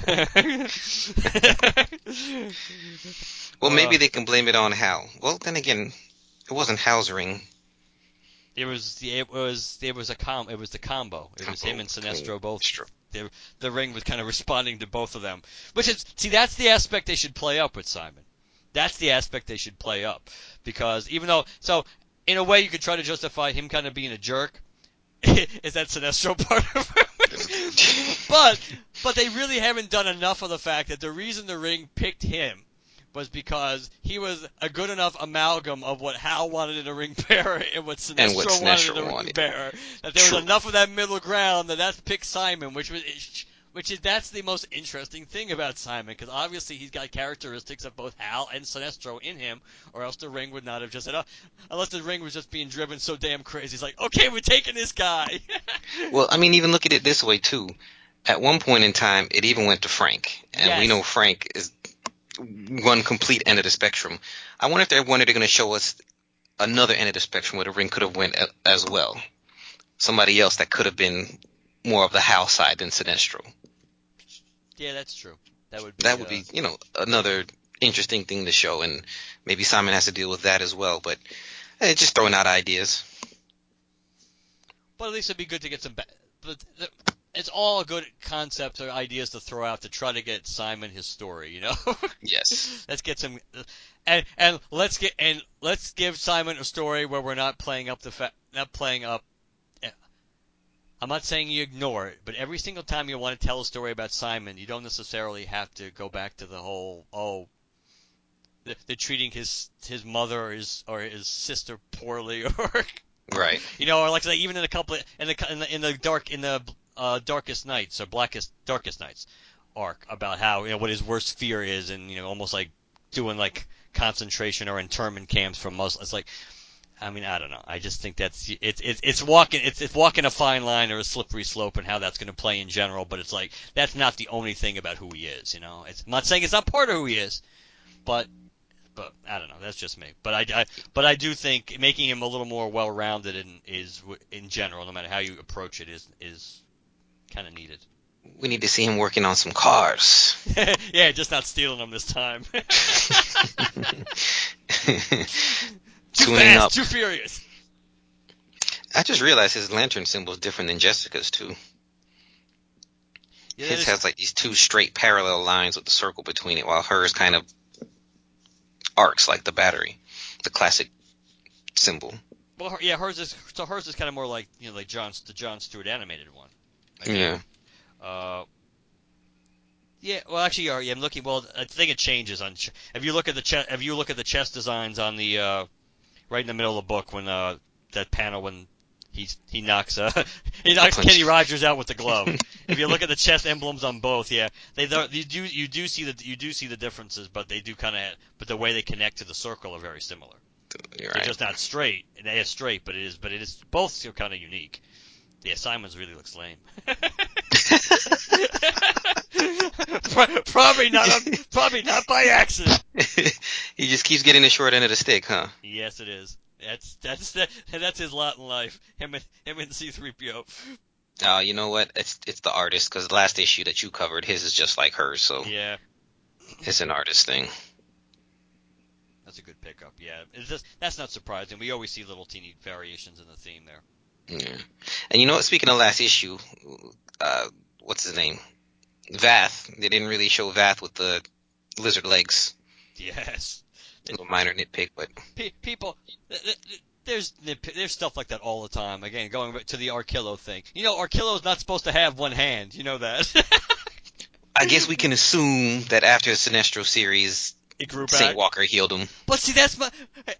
well, maybe uh, they can blame it on Hal. Well, then again, it wasn't Hal's ring. It was the it was it was a com it was the combo. It was him and Sinestro both. The, the ring was kind of responding to both of them, which is see that's the aspect they should play up with Simon. That's the aspect they should play up because even though so in a way you could try to justify him kind of being a jerk. is that Sinestro part of it? but but they really haven't done enough of the fact that the reason the ring picked him was because he was a good enough amalgam of what Hal wanted in a ring bearer and what Sinestro, and what Sinestro wanted in a ring bearer. That there True. was enough of that middle ground that that's picked Simon, which was which is that's the most interesting thing about Simon because obviously he's got characteristics of both Hal and Sinestro in him, or else the ring would not have just said, oh, unless the ring was just being driven so damn crazy. He's like, okay, we're taking this guy. well, I mean, even look at it this way too. At one point in time, it even went to Frank, and yes. we know Frank is one complete end of the spectrum. I wonder if they wanted going to show us another end of the spectrum where the ring could have went uh, as well. Somebody else that could have been more of the Hal side than Sinestro. Yeah, that's true. That would be, that would uh, be you know another interesting thing to show, and maybe Simon has to deal with that as well. But eh, just throwing out ideas. But at least it'd be good to get some. Ba- but the, it's all good concepts or ideas to throw out to try to get Simon his story. You know. yes. let's get some, and and let's get and let's give Simon a story where we're not playing up the fa- not playing up I'm not saying you ignore it, but every single time you want to tell a story about Simon, you don't necessarily have to go back to the whole oh they're treating his his mother or his or his sister poorly or right you know or like even in a couple of, in the in the, in the dark in the uh, darkest nights or blackest darkest nights arc about how you know what his worst fear is and you know almost like doing like concentration or internment camps for Muslims. It's like I mean, I don't know. I just think that's it's it's it's walking it's it's walking a fine line or a slippery slope and how that's going to play in general. But it's like that's not the only thing about who he is. You know, it's, I'm not saying it's not part of who he is, but but I don't know. That's just me. But I, I but I do think making him a little more well-rounded in, is in general, no matter how you approach it, is is kind of needed. We need to see him working on some cars. yeah, just not stealing them this time. Too tuning fast, up. Too furious. I just realized his lantern symbol is different than Jessica's too. Yeah, His that is- has like these two straight parallel lines with the circle between it, while hers kind of arcs like the battery, the classic symbol. well, her, yeah, hers is so hers is kind of more like you know like John's the John Stewart animated one. I. Yeah. Uh, yeah, well, actually, yeah, I'm looking. Well, I think it changes on. ch- If you look at the chest, if you look at the chest designs on the uh, right in the middle of the book when uh, that panel when he's he knocks uh he knocks Punch. Kenny Rogers out with the glove. if you look at the chest emblems on both, yeah, they you do you do see the you do see the differences, but they do kind of but the way they connect to the circle are very similar. You're They're right. just not straight. And they are straight, but it is but it is both still kind of unique. Yeah, Simon's really looks lame. Probably not. Probably not by accident. he just keeps getting the short end of the stick, huh? Yes, it is. That's that's that's his lot in life. Him and him and C-3PO. Uh, you know what? It's it's the artist because the last issue that you covered, his is just like hers, so Yeah, it's an artist thing. that's a good pickup. Yeah, it's just, that's not surprising. We always see little teeny variations in the theme there. Yeah. And you know what? Speaking of last issue, uh, what's his name? Vath. They didn't really show Vath with the lizard legs. Yes. A little minor nitpick, but Pe- people, th- th- th- there's there's stuff like that all the time. Again, going back to the Arkillo thing. You know, Arkillo's not supposed to have one hand. You know that. I guess we can assume that after the Sinestro series, it grew back. Saint Walker healed him. But see, that's my.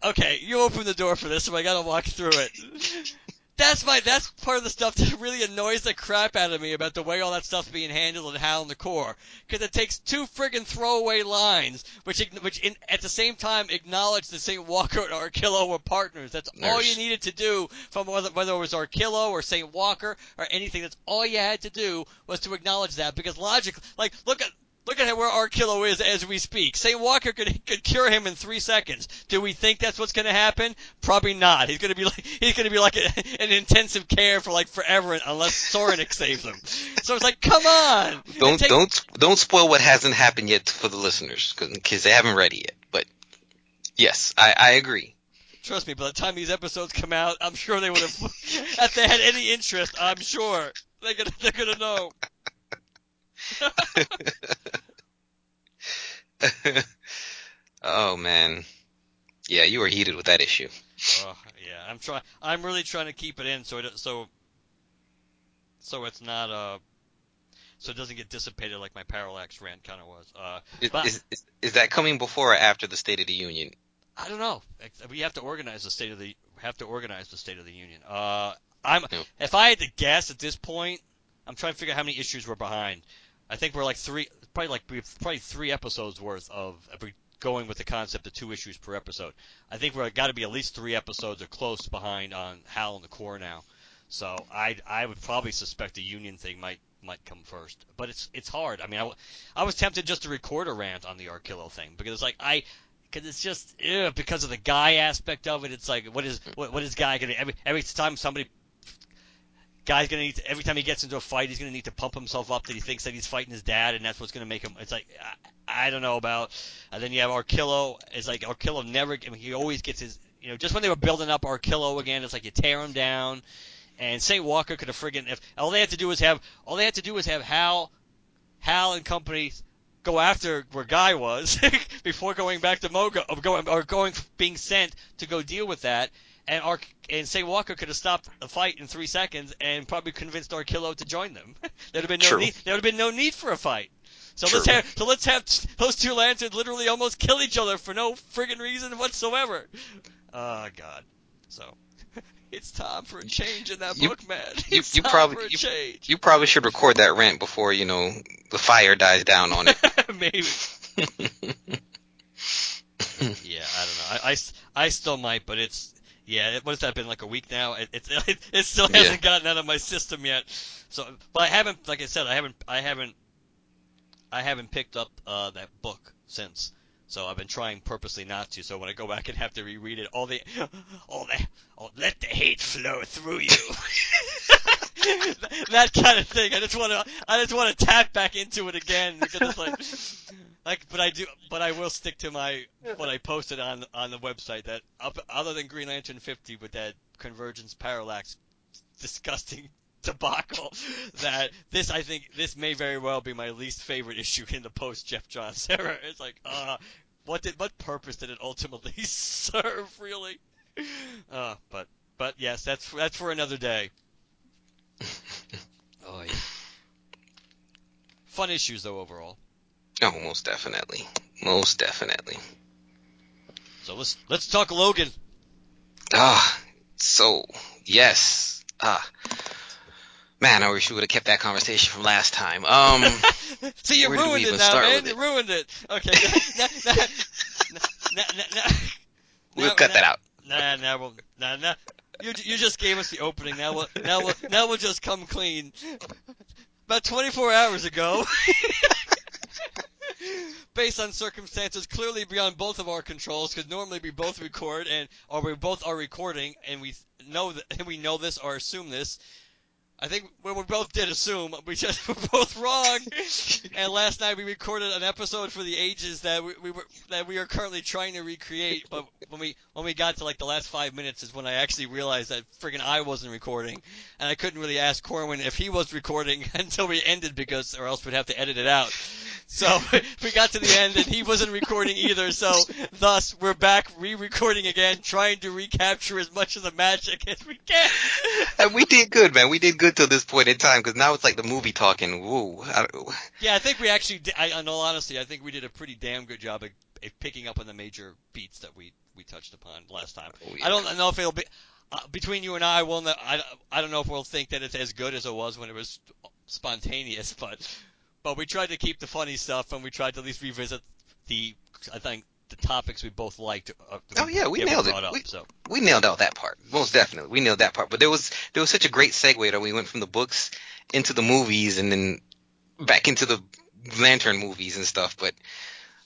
Okay, you open the door for this, so I gotta walk through it. That's my. That's part of the stuff that really annoys the crap out of me about the way all that stuff's being handled in Hal in the Corps, because it takes two friggin' throwaway lines, which which in, at the same time acknowledge that Saint Walker and Arkillo were partners. That's all you needed to do from whether, whether it was Arkillo or Saint Walker or anything. That's all you had to do was to acknowledge that, because logically, like look at. Look at where Arkillo is as we speak. Saint Walker could could cure him in three seconds. Do we think that's what's going to happen? Probably not. He's going to be like he's going to be like a, an intensive care for like forever unless Soranik saves him. So it's like, come on. Don't takes- don't don't spoil what hasn't happened yet for the listeners because they haven't read it yet. But yes, I, I agree. Trust me. By the time these episodes come out, I'm sure they would have. if they had any interest, I'm sure they're gonna they're gonna know. oh man, yeah, you were heated with that issue. Oh, yeah, I'm trying. I'm really trying to keep it in so it so so it's not uh so it doesn't get dissipated like my parallax rant kind of was. Uh, Is, But- is, is, is that coming before or after the State of the Union? I don't know. We have to organize the state of the have to organize the state of the union. Uh, I'm if I had to guess at this point, I'm trying to figure out how many issues we're behind. I think we're like three, probably like probably three episodes worth of going with the concept of two issues per episode. I think we're got to be at least three episodes or close behind on Hal and the Corps now. So I I would probably suspect the union thing might might come first, but it's it's hard. I mean, I, I was tempted just to record a rant on the Arkillo thing because it's like I because it's just ew, because of the guy aspect of it. It's like what is what, what is guy gonna every every time somebody guy's gonna need to, every time he gets into a fight he's gonna need to pump himself up that he thinks that he's fighting his dad and that's what's gonna make him. It's like I, I don't know about. And then you have Arkillo. It's like Arkillo never. I mean, he always gets his. You know, just when they were building up Arkillo again, it's like you tear him down. And Saint Walker could have friggin' if all they had to do was have all they had to do was have Hal, Hal and company go after where Guy was before going back to Mogo or going or going being sent to go deal with that. And Ark and Saint Walker could have stopped the fight in three seconds and probably convinced Arkillo to join them. There'd have been no True. need. There would have been no need for a fight. So let's have so let's have those two lanterns literally almost kill each other for no friggin' reason whatsoever. Oh God. So it's time for a change in that You- book, man. you- It's you time probably- for a you- change. You probably should record that rant before you know the fire dies down on it. Maybe. Yeah, I don't know. I I still might, but it's yeah. It, what has that been like a week now? It it, it still hasn't gotten out of my system yet. So, but I haven't, like I said, I haven't, I haven't, I haven't picked up uh, that book since. So I've been trying purposely not to. So when I go back and have to reread it, all the, all the, oh, let the hate flow through you. that kind of thing. I just want to, I just want to tap back into it again because it's like, like, but I do, but I will stick to my what I posted on on the website that up, other than Green Lantern 50 with that Convergence Parallax disgusting debacle that this I think this may very well be my least favorite issue in the post Geoff Johns era. It's like, uh, what did what purpose did it ultimately serve really? Uh, but but yes, that's that's for another day. oh yeah. Fun issues though overall. Oh, most definitely, most definitely. So let's let's talk Logan. Ah, so yes, ah, man, I wish we would have kept that conversation from last time. Um, see, you ruined it now, man. You ruined it. Okay, now, now, now, we'll cut that out. Nah, nah, we'll, nah, nah. You you just gave us the opening. Now we'll now we'll now we'll just come clean. About 24 hours ago. based on circumstances clearly beyond both of our controls, because normally we both record and or we both are recording and we know that and we know this or assume this. I think well, we both did assume we just were both wrong. and last night we recorded an episode for the ages that we, we, were that we are currently trying to recreate. But when we when we got to like the last five minutes is when I actually realized that friggin' I wasn't recording, and I couldn't really ask Corwin if he was recording until we ended because or else we'd have to edit it out. So we got to the end and he wasn't recording either. So thus we're back re-recording again, trying to recapture as much of the magic as we can. And we did good, man. We did good till this point in time because now it's like the movie talking. Woo. Yeah, I think we actually. Did, I, in all honesty, I think we did a pretty damn good job of, of picking up on the major beats that we we touched upon last time. Oh, yeah. I don't know if it'll be. Uh, between you and I, we'll know, I, I don't know if we'll think that it's as good as it was when it was spontaneous, but but we tried to keep the funny stuff, and we tried to at least revisit the, I think, the topics we both liked. Uh, oh yeah, we nailed it. Up, we, so. we nailed out that part. Most definitely, we nailed that part. But there was there was such a great segue that we went from the books into the movies, and then back into the Lantern movies and stuff. But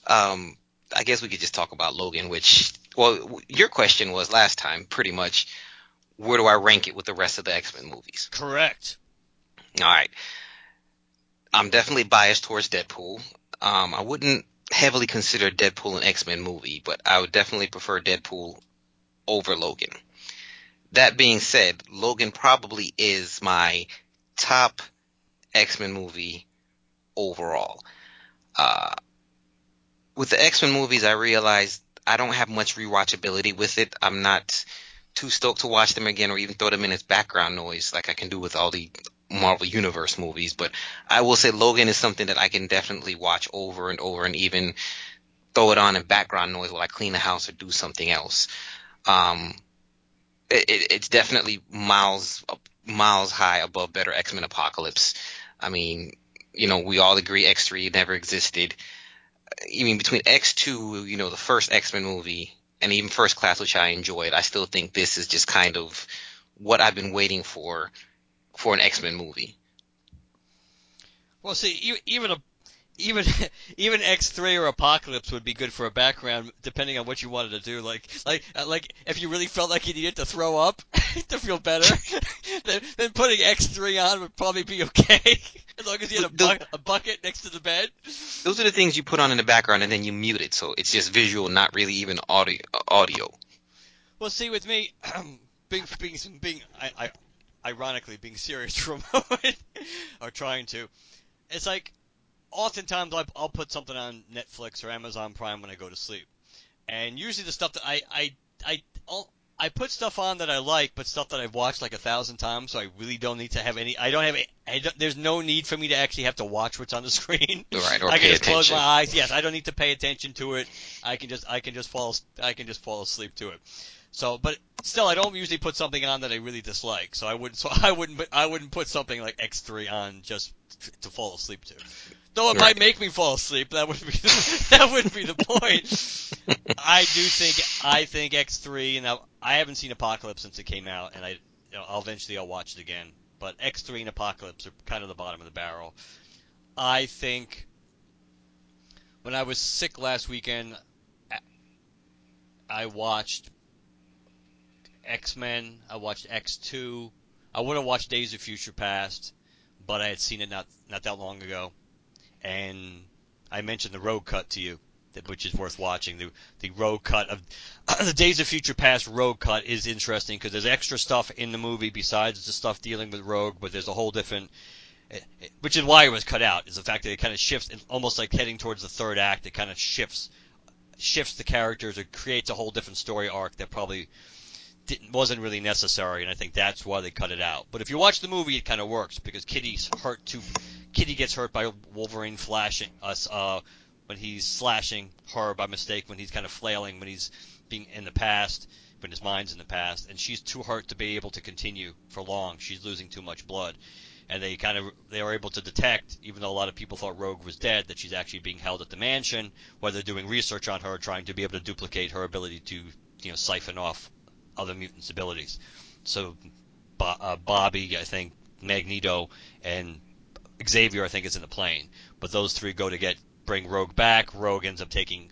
um, I guess we could just talk about Logan. Which, well, your question was last time, pretty much. Where do I rank it with the rest of the X Men movies? Correct. All right. I'm definitely biased towards Deadpool. Um, I wouldn't heavily consider Deadpool an X-Men movie, but I would definitely prefer Deadpool over Logan. That being said, Logan probably is my top X-Men movie overall. Uh, with the X-Men movies, I realized I don't have much rewatchability with it. I'm not too stoked to watch them again or even throw them in as background noise like I can do with all the Marvel Universe movies, but I will say Logan is something that I can definitely watch over and over and even throw it on in background noise while I clean the house or do something else. Um, it, it's definitely miles miles high above better X Men Apocalypse. I mean, you know, we all agree X three never existed. I mean, between X two, you know, the first X Men movie, and even First Class, which I enjoyed, I still think this is just kind of what I've been waiting for for an X Men movie. Well, see, even a even even X three or Apocalypse would be good for a background, depending on what you wanted to do. Like like uh, like if you really felt like you needed to throw up to feel better, then, then putting X three on would probably be okay, as long as you had a, bu- a bucket next to the bed. Those are the things you put on in the background, and then you mute it, so it's just visual, not really even audio. Audio. Well, see, with me, being being being I, I ironically being serious for a moment or trying to. It's like oftentimes I'll, I'll put something on Netflix or Amazon Prime when I go to sleep, and usually the stuff that I I I I'll, I put stuff on that I like, but stuff that I've watched like a thousand times, so I really don't need to have any. I don't have. I don't, there's no need for me to actually have to watch what's on the screen. Right, or I can just attention. close my eyes. Yes, I don't need to pay attention to it. I can just I can just fall I can just fall asleep to it. So, but still, I don't usually put something on that I really dislike. So I wouldn't. So I wouldn't. I wouldn't put something like X3 on just to fall asleep to. Though it Right. might make me fall asleep, that wouldn't be the, that wouldn't be the point. I do think I think X3, and I, I haven't seen Apocalypse since it came out, and I, you know, I'll eventually I'll watch it again. But X3 and Apocalypse are kind of the bottom of the barrel. I think when I was sick last weekend, I watched X Men. I watched X Two. I would have watched Days of Future Past, but I had seen it not not that long ago, and I mentioned the road cut to you. that- which is worth watching. The the road cut of the Days of Future Past road cut is interesting because there's extra stuff in the movie besides the stuff dealing with Rogue, but there's a whole different. eh, eh, Which is why it was cut out. Is the fact that it kind of shifts, almost like heading towards the third act. It kind of shifts, shifts the characters. It creates a whole different story arc that probably didn't, wasn't really necessary, and I think that's why they cut it out. But if you watch the movie, it kind of works because Kitty's hurt too. Kitty gets hurt by Wolverine flashing us uh, when he's slashing her by mistake when he's kind of flailing when he's being in the past when his mind's in the past, and she's too hurt to be able to continue for long. She's losing too much blood. And they kind of they were able to detect, even though a lot of people thought Rogue was dead, that she's actually being held at the mansion, where they're doing research on her, trying to be able to duplicate her ability to, you know, siphon off other mutants' abilities. So, uh, Bobby, I think, Magneto, and Xavier, I think, is in the plane. But those three go to get bring Rogue back. Rogue ends up taking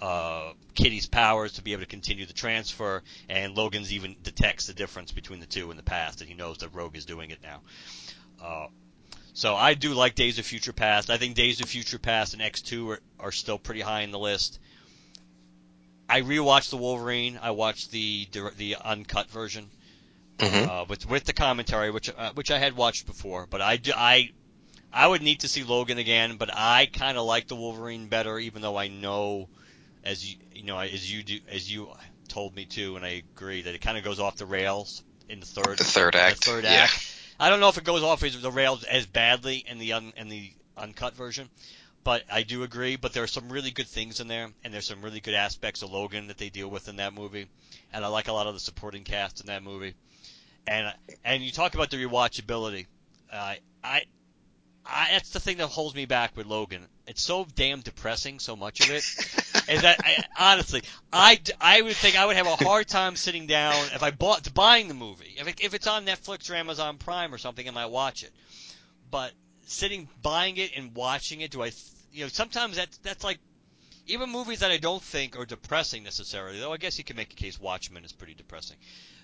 uh, Kitty's powers to be able to continue the transfer, and Logan's even detects the difference between the two in the past, and he knows that Rogue is doing it now. Uh, so I do like Days of Future Past. I think Days of Future Past and X2 are, are still pretty high in the list. I rewatched the Wolverine. I watched the the uncut version hmm uh, with with the commentary, which uh, which I had watched before. But I I I would need to see Logan again. But I kind of like the Wolverine better, even though I know, as you you know as you do as you told me too, and I agree that it kind of goes off the rails in the third The third act. the act. third yeah. act. I don't know if it goes off the rails as badly in the un, in the uncut version, but I do agree. But there are some really good things in there, and there's some really good aspects of Logan that they deal with in that movie, and I like a lot of the supporting cast in that movie. And and you talk about the rewatchability. Uh, I, I that's the thing that holds me back with Logan. It's so damn depressing. So much of it is that I, honestly, I, I would think I would have a hard time sitting down if I bought buying the movie. If it, if it's on Netflix or Amazon Prime or something, I might watch it. But sitting buying it and watching it, do I? You know, sometimes that's that's like even movies that I don't think are depressing necessarily. Though I guess you can make a case Watchmen is pretty depressing.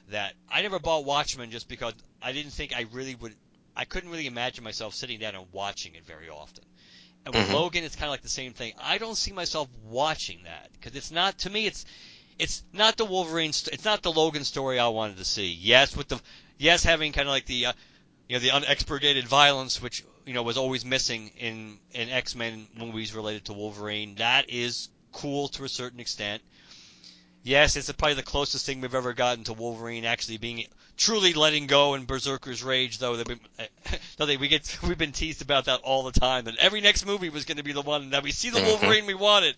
That I never bought Watchmen just because I didn't think I really would. I couldn't really imagine myself sitting down and watching it very often. And with Mhm. Logan, it's kind of like the same thing. I don't see myself watching that because it's not to me. It's it's not the Wolverine. St- it's not the Logan story I wanted to see. Yes, with the yes having kind of like the uh, you know the unexpurgated violence, which you know was always missing in in X Men movies related to Wolverine. That is cool to a certain extent. Yes, it's probably the closest thing we've ever gotten to Wolverine actually being truly letting go in Berserker's Rage. Though been, though they, we get we've been teased about that all the time. That every next movie was going to be the one that we see the Mhm. Wolverine we wanted.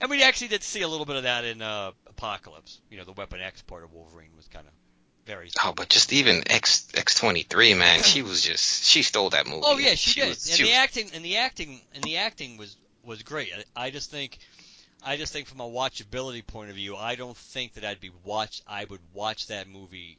And we actually did see a little bit of that in uh, Apocalypse. You know, the Weapon X part of Wolverine was kind of very. Oh, but just even X X twenty three, man, she was just she stole that movie. Oh yeah, she, did. Was, and she the was- acting and the acting and the acting was was great. I, I just think I just think from a watchability point of view, I don't think that I'd be watch I would watch that movie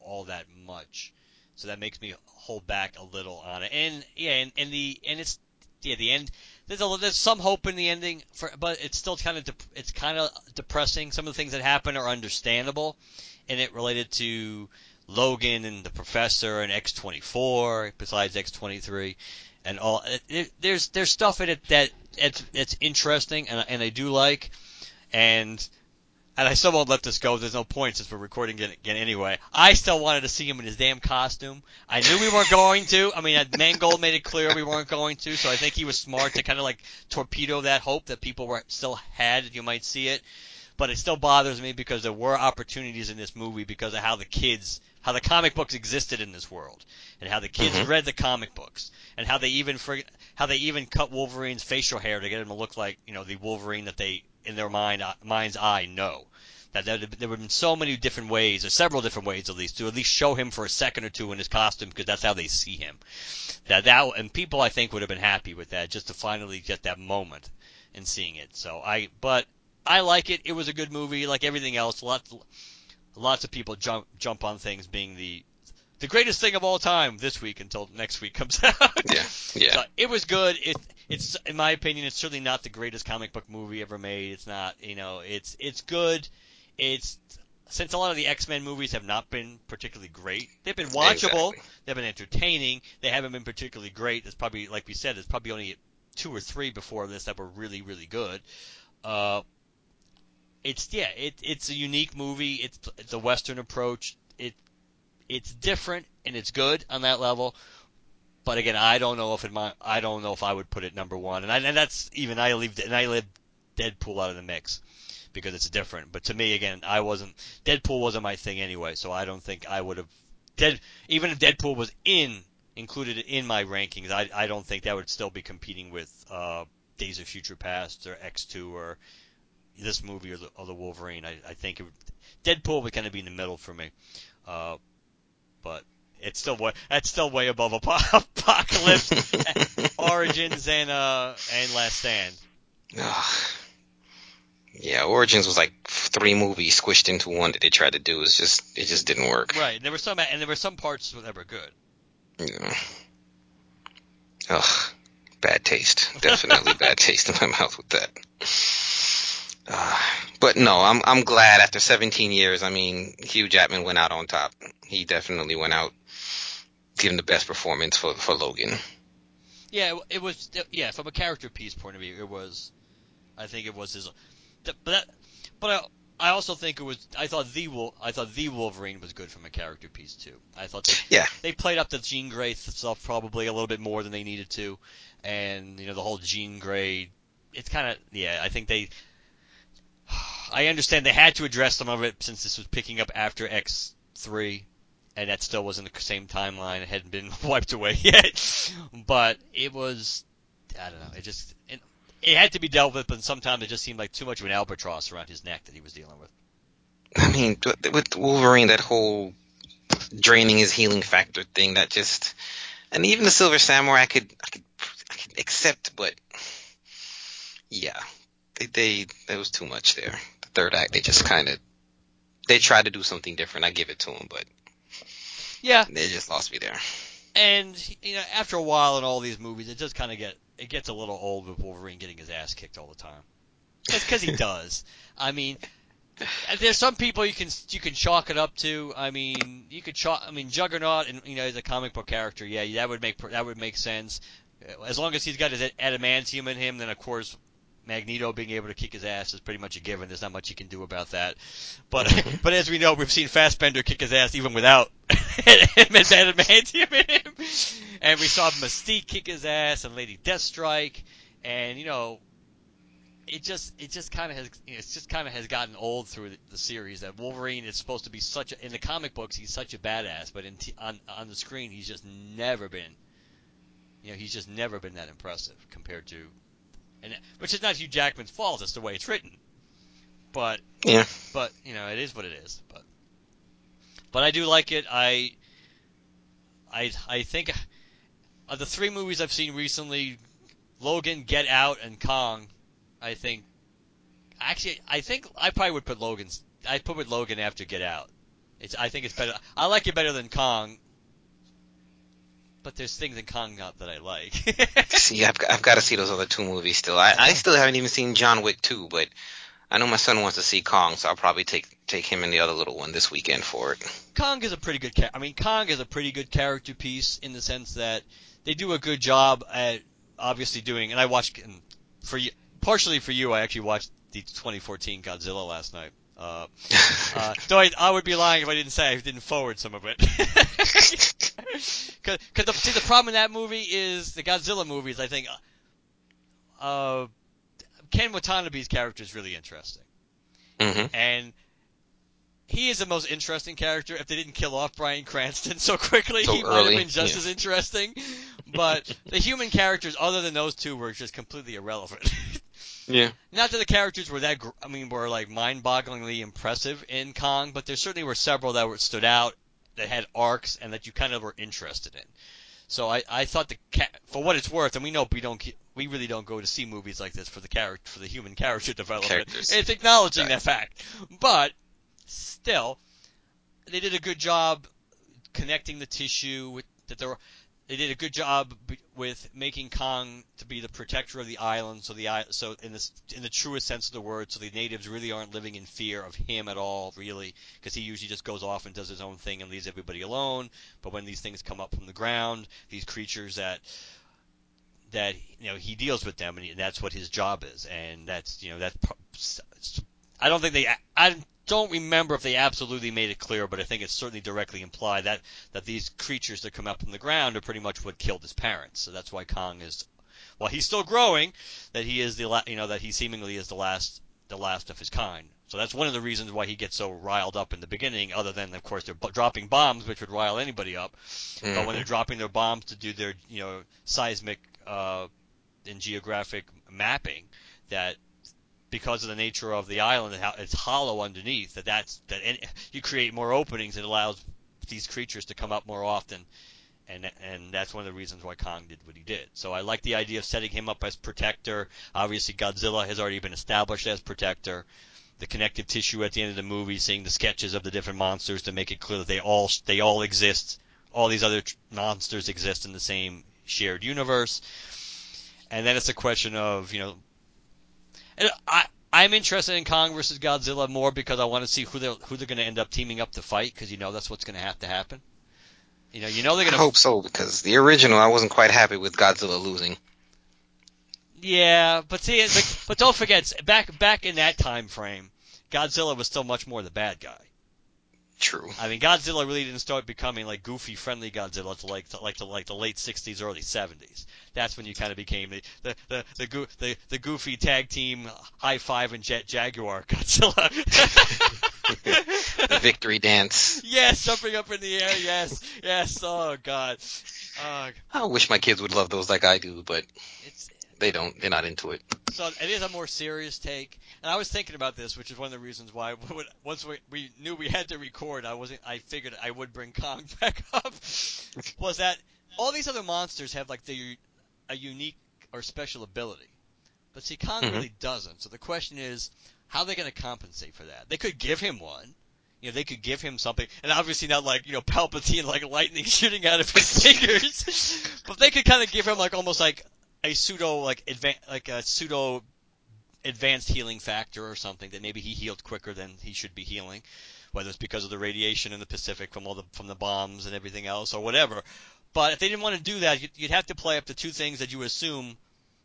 all that much. So that makes me hold back a little on it. And yeah, and, and the and it's yeah, the end there's a, there's some hope in the ending for but it's still kind of dep- it's kind of depressing. Some of the things that happen are understandable and it related to Logan and the Professor and X24 besides X23 and all. It, there's there's stuff in it that it's it's interesting and and I do like, and and I still won't let this go. There's no point since we're recording it again anyway. I still wanted to see him in his damn costume. I knew we weren't going to. I mean, Mangold made it clear we weren't going to, so I think he was smart to kind of like torpedo that hope that people were still had you might see it. But it still bothers me because there were opportunities in this movie because of how the kids, how the comic books existed in this world, and how the kids Mhm. read the comic books, and how they even how they even cut Wolverine's facial hair to get him to look like you know the Wolverine that they in their mind uh, mind's eye know. That there, there would have been so many different ways, or several different ways at least, to at least show him for a second or two in his costume because that's how they see him. That that and people I think would have been happy with that just to finally get that moment in seeing it. So I, but I like it. It was a good movie, like everything else. Lots, lots of people jump jump on things being the the greatest thing of all time this week until next week comes out. Yeah, yeah. So it was good. It, it's in my opinion, it's certainly not the greatest comic book movie ever made. It's not, you know, it's it's good. It's since a lot of the X Men movies have not been particularly great. They've been watchable. Exactly. They've been entertaining. They haven't been particularly great. It's probably, like we said, there's probably only two or three before this that were really really good. Uh, it's yeah, it, it's a unique movie. It's a western approach. It it's different and it's good on that level. But again, I don't know if it might, I don't know if I would put it number one, and, I, and that's even I leave and I leave Deadpool out of the mix because it's different. But to me, again, I wasn't Deadpool wasn't my thing anyway, so I don't think I would have Dead even if Deadpool was in included in my rankings, I I don't think that would still be competing with uh, Days of Future Past or X2 or this movie or the, or the Wolverine. I, I think it would, Deadpool would kind of be in the middle for me. Uh, but it's still way that's still way above Apocalypse, Origins, and uh and Last Stand. yeah, Origins was like three movies squished into one that they tried to do. It's just it just didn't work. Right. There were some and there were some parts that were good. Yeah. Ugh, bad taste. Definitely bad taste in my mouth with that. Uh, but no, I'm I'm glad after 17 years. I mean, Hugh Jackman went out on top. He definitely went out giving the best performance for for Logan. Yeah, it was. Yeah, from a character piece point of view, it was. I think it was his. But that, but I, I also think it was. I thought the I thought the Wolverine was good from a character piece too. I thought they yeah they played up the Jean Grey stuff probably a little bit more than they needed to, and you know the whole Jean Grey. It's kind of yeah. I think they. I understand they had to address some of it since this was picking up after X three and that still wasn't the same timeline. It hadn't been wiped away yet, but it was. I don't know. It just it, it had to be dealt with, but sometimes it just seemed like too much of an albatross around his neck that he was dealing with. I mean, with Wolverine, that whole draining his healing factor thing, that just, and even the Silver Samurai, I could, I could, I could accept, but yeah, they, they, there was too much there. The third act, they just kind of, they tried to do something different. I give it to them, but yeah, they just lost me there. And you know, after a while in all these movies, it does kind of get it gets a little old with Wolverine getting his ass kicked all the time. It's because he does. I mean, there's some people you can you can chalk it up to. I mean, you could chalk. I mean, Juggernaut and you know as a comic book character, yeah, that would make that would make sense. As long as he's got his adamantium in him, then of course Magneto being able to kick his ass is pretty much a given. There's not much you can do about that. But mm-hmm. but as we know, we've seen Fassbender kick his ass even without adamantium in him, and we saw Mystique kick his ass and Lady Deathstrike, and you know. It just, it just kind of has, you know, it's just kind of has gotten old through the, the, series that Wolverine is supposed to be such a, in the comic books he's such a badass, but in t- on on the screen he's just never been, you know, he's just never been that impressive compared to and which is not Hugh Jackman's fault. It's the way it's written. But yeah, but you know, it is what it is. But but I do like it. I I I think of the three movies I've seen recently, Logan, Get Out, and Kong. I think actually I think I probably would put Logan's. I'd put with Logan after Get Out. It's I think it's better. I like it better than Kong but there's things in Kong that I like. see, I've, I've got to see those other two movies still. I, I still haven't even seen John Wick 2, but I know my son wants to see Kong, so I'll probably take take him and the other little one this weekend for it. Kong is a pretty good. Char- I mean, Kong is a pretty good character piece in the sense that they do a good job at obviously doing. And I watched for you, partially for you. I actually watched the 2014 Godzilla last night. Uh, uh, though I, I would be lying if I didn't say I didn't forward some of it. Because the, see, the problem in that movie is the Godzilla movies. I think uh, Ken Watanabe's character is really interesting, mm-hmm. and he is the most interesting character. If they didn't kill off Bryan Cranston so quickly, so he early, might have been just yeah. as interesting. But the human characters, other than those two, were just completely irrelevant. Yeah. Not that the characters were that, gr- I mean, were like mind-bogglingly impressive in Kong, but there certainly were several that were stood out, that had arcs, and that you kind of were interested in. So I, I thought the ca- for what it's worth, and we know we don't we really don't go to see movies like this for the character for the human character development. Characters. It's acknowledging Right. that fact, but still, they did a good job connecting the tissue with that there were. They did a good job with making Kong to be the protector of the island, so the so in this in the truest sense of the word, so the natives really aren't living in fear of him at all, really, because he usually just goes off and does his own thing and leaves everybody alone. But when these things come up from the ground, these creatures that that you know he deals with them, and, he, and that's what his job is, and that's you know that's. I don't think they. I don't remember if they absolutely made it clear, but I think it's certainly directly implied that that these creatures that come up from the ground are pretty much what killed his parents. So that's why Kong is, while he's still growing, that he is the la- you know that he seemingly is the last the last of his kind. So that's one of the reasons why he gets so riled up in the beginning. Other than of course they're b- dropping bombs, which would rile anybody up. But when they're dropping their bombs to do their you know seismic uh, and geographic mapping, that because of the nature of the island and how it's hollow underneath, that that's that any, you create more openings, it allows these creatures to come up more often, and and that's one of the reasons why Kong did what he did. So I like the idea of setting him up as protector. Obviously, Godzilla has already been established as protector. The connective tissue at the end of the movie, seeing the sketches of the different monsters to make it clear that they all they all exist. All these other tr- monsters exist in the same shared universe. And then it's a question of you know I I'm interested in Kong versus Godzilla more because I want to see who they're who they're going to end up teaming up to fight because you know that's what's going to have to happen. You know, you know they're going to. hope so because the original, I wasn't quite happy with Godzilla losing. Yeah, but see, but, but don't forget, back back in that time frame, Godzilla was still much more the bad guy. True. I mean, Godzilla really didn't start becoming like goofy, friendly Godzilla to like to, like to like the late '60s, early '70s. That's when you kind of became the the the the, goo, the, the goofy tag team high five and jet Jaguar Godzilla. The victory dance. yes, jumping up in the air. Yes, yes. Oh God. Uh, I wish my kids would love those like I do, but it's they don't. They're not into it. so it is a more serious take. And I was thinking about this, which is one of the reasons why when- once we, we knew we had to record, I wasn't. I figured I would bring Kong back up. Was that all these other monsters have like the a unique or special ability, but see Kong Mhm. really doesn't. So the question is, how are they going to compensate for that? They could give him one. You know, they could give him something, and obviously not like you know Palpatine like lightning shooting out of his fingers, but they could kind of give him like almost like a pseudo like advan- like a pseudo advanced healing factor or something that maybe he healed quicker than he should be healing, whether it's because of the radiation in the Pacific from all the from the bombs and everything else or whatever. But if they didn't want to do that, you'd, have to play up the two things that you assume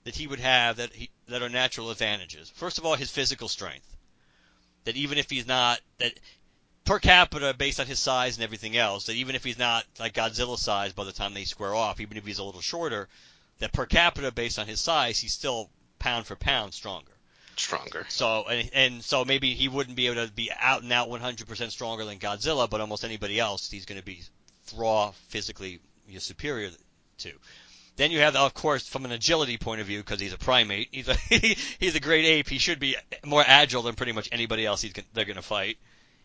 that he would have that he, that are natural advantages. First of all, his physical strength. That even if he's not that per capita based on his size and everything else, that even if he's not like Godzilla size by the time they square off, even if he's a little shorter, that per capita based on his size, he's still pound for pound stronger. Stronger. So and, and so maybe he wouldn't be able to be out and out 100% stronger than Godzilla, but almost anybody else he's going to be raw physically superior to. Then you have, of course, from an agility point of view, because he's a primate, he's a he's a great ape. He should be more agile than pretty much anybody else he's, they're going to fight.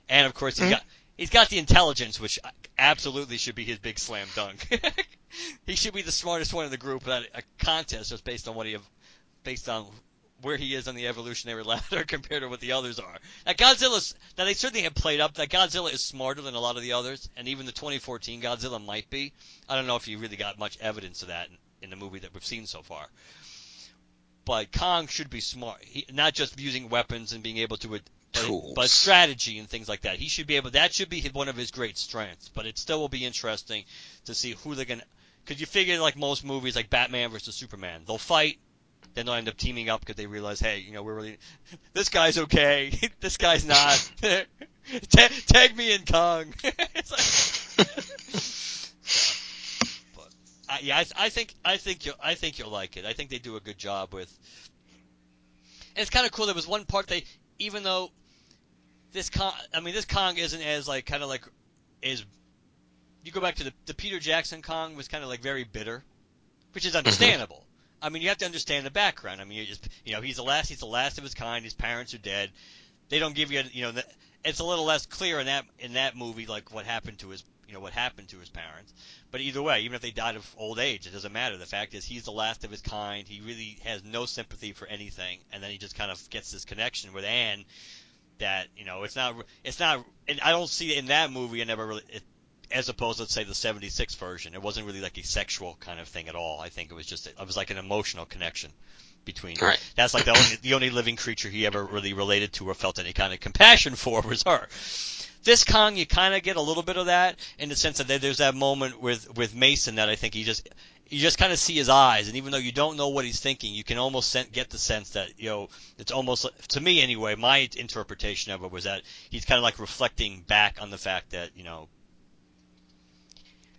And of course, he's Mhm. got he's got the intelligence, which absolutely should be his big slam dunk. he should be the smartest one in the group without a contest, just based on what he have, based on where he is on the evolutionary ladder compared to what the others are. Now Godzilla's now they certainly have played up that Godzilla is smarter than a lot of the others, and even the 2014 Godzilla might be. I don't know if you really got much evidence of that in, in the movie that we've seen so far. But Kong should be smart, he, not just using weapons and being able to, but, Tools. but strategy and things like that. He should be able. That should be one of his great strengths. But it still will be interesting to see who they're gonna. Because you figure like most movies, like Batman versus Superman, they'll fight, then they'll end up teaming up because they realize, hey, you know, we're really this guy's okay, this guy's not. Ta- tag me in Kong. like, but I, yeah, I, I think I think you'll I think you'll like it. I think they do a good job with. And it's kind of cool. There was one part they, even though this Kong, I mean, this Kong isn't as like kind of like is. You go back to the the Peter Jackson Kong was kind of like very bitter, which is mm-hmm. understandable. I mean, you have to understand the background. I mean, you just you know he's the last he's the last of his kind. His parents are dead. They don't give you you know the, it's a little less clear in that in that movie like what happened to his you know what happened to his parents. But either way, even if they died of old age, it doesn't matter. The fact is he's the last of his kind. He really has no sympathy for anything, and then he just kind of gets this connection with Anne that you know it's not it's not. And I don't see it in that movie. I never really. It, as opposed to let's say the 76 version, it wasn't really like a sexual kind of thing at all. I think it was just it was like an emotional connection between. Right. That's like the only the only living creature he ever really related to or felt any kind of compassion for was her. This Kong, you kind of get a little bit of that in the sense that there's that moment with with Mason that I think he just you just kind of see his eyes, and even though you don't know what he's thinking, you can almost get the sense that you know it's almost to me anyway. My interpretation of it was that he's kind of like reflecting back on the fact that you know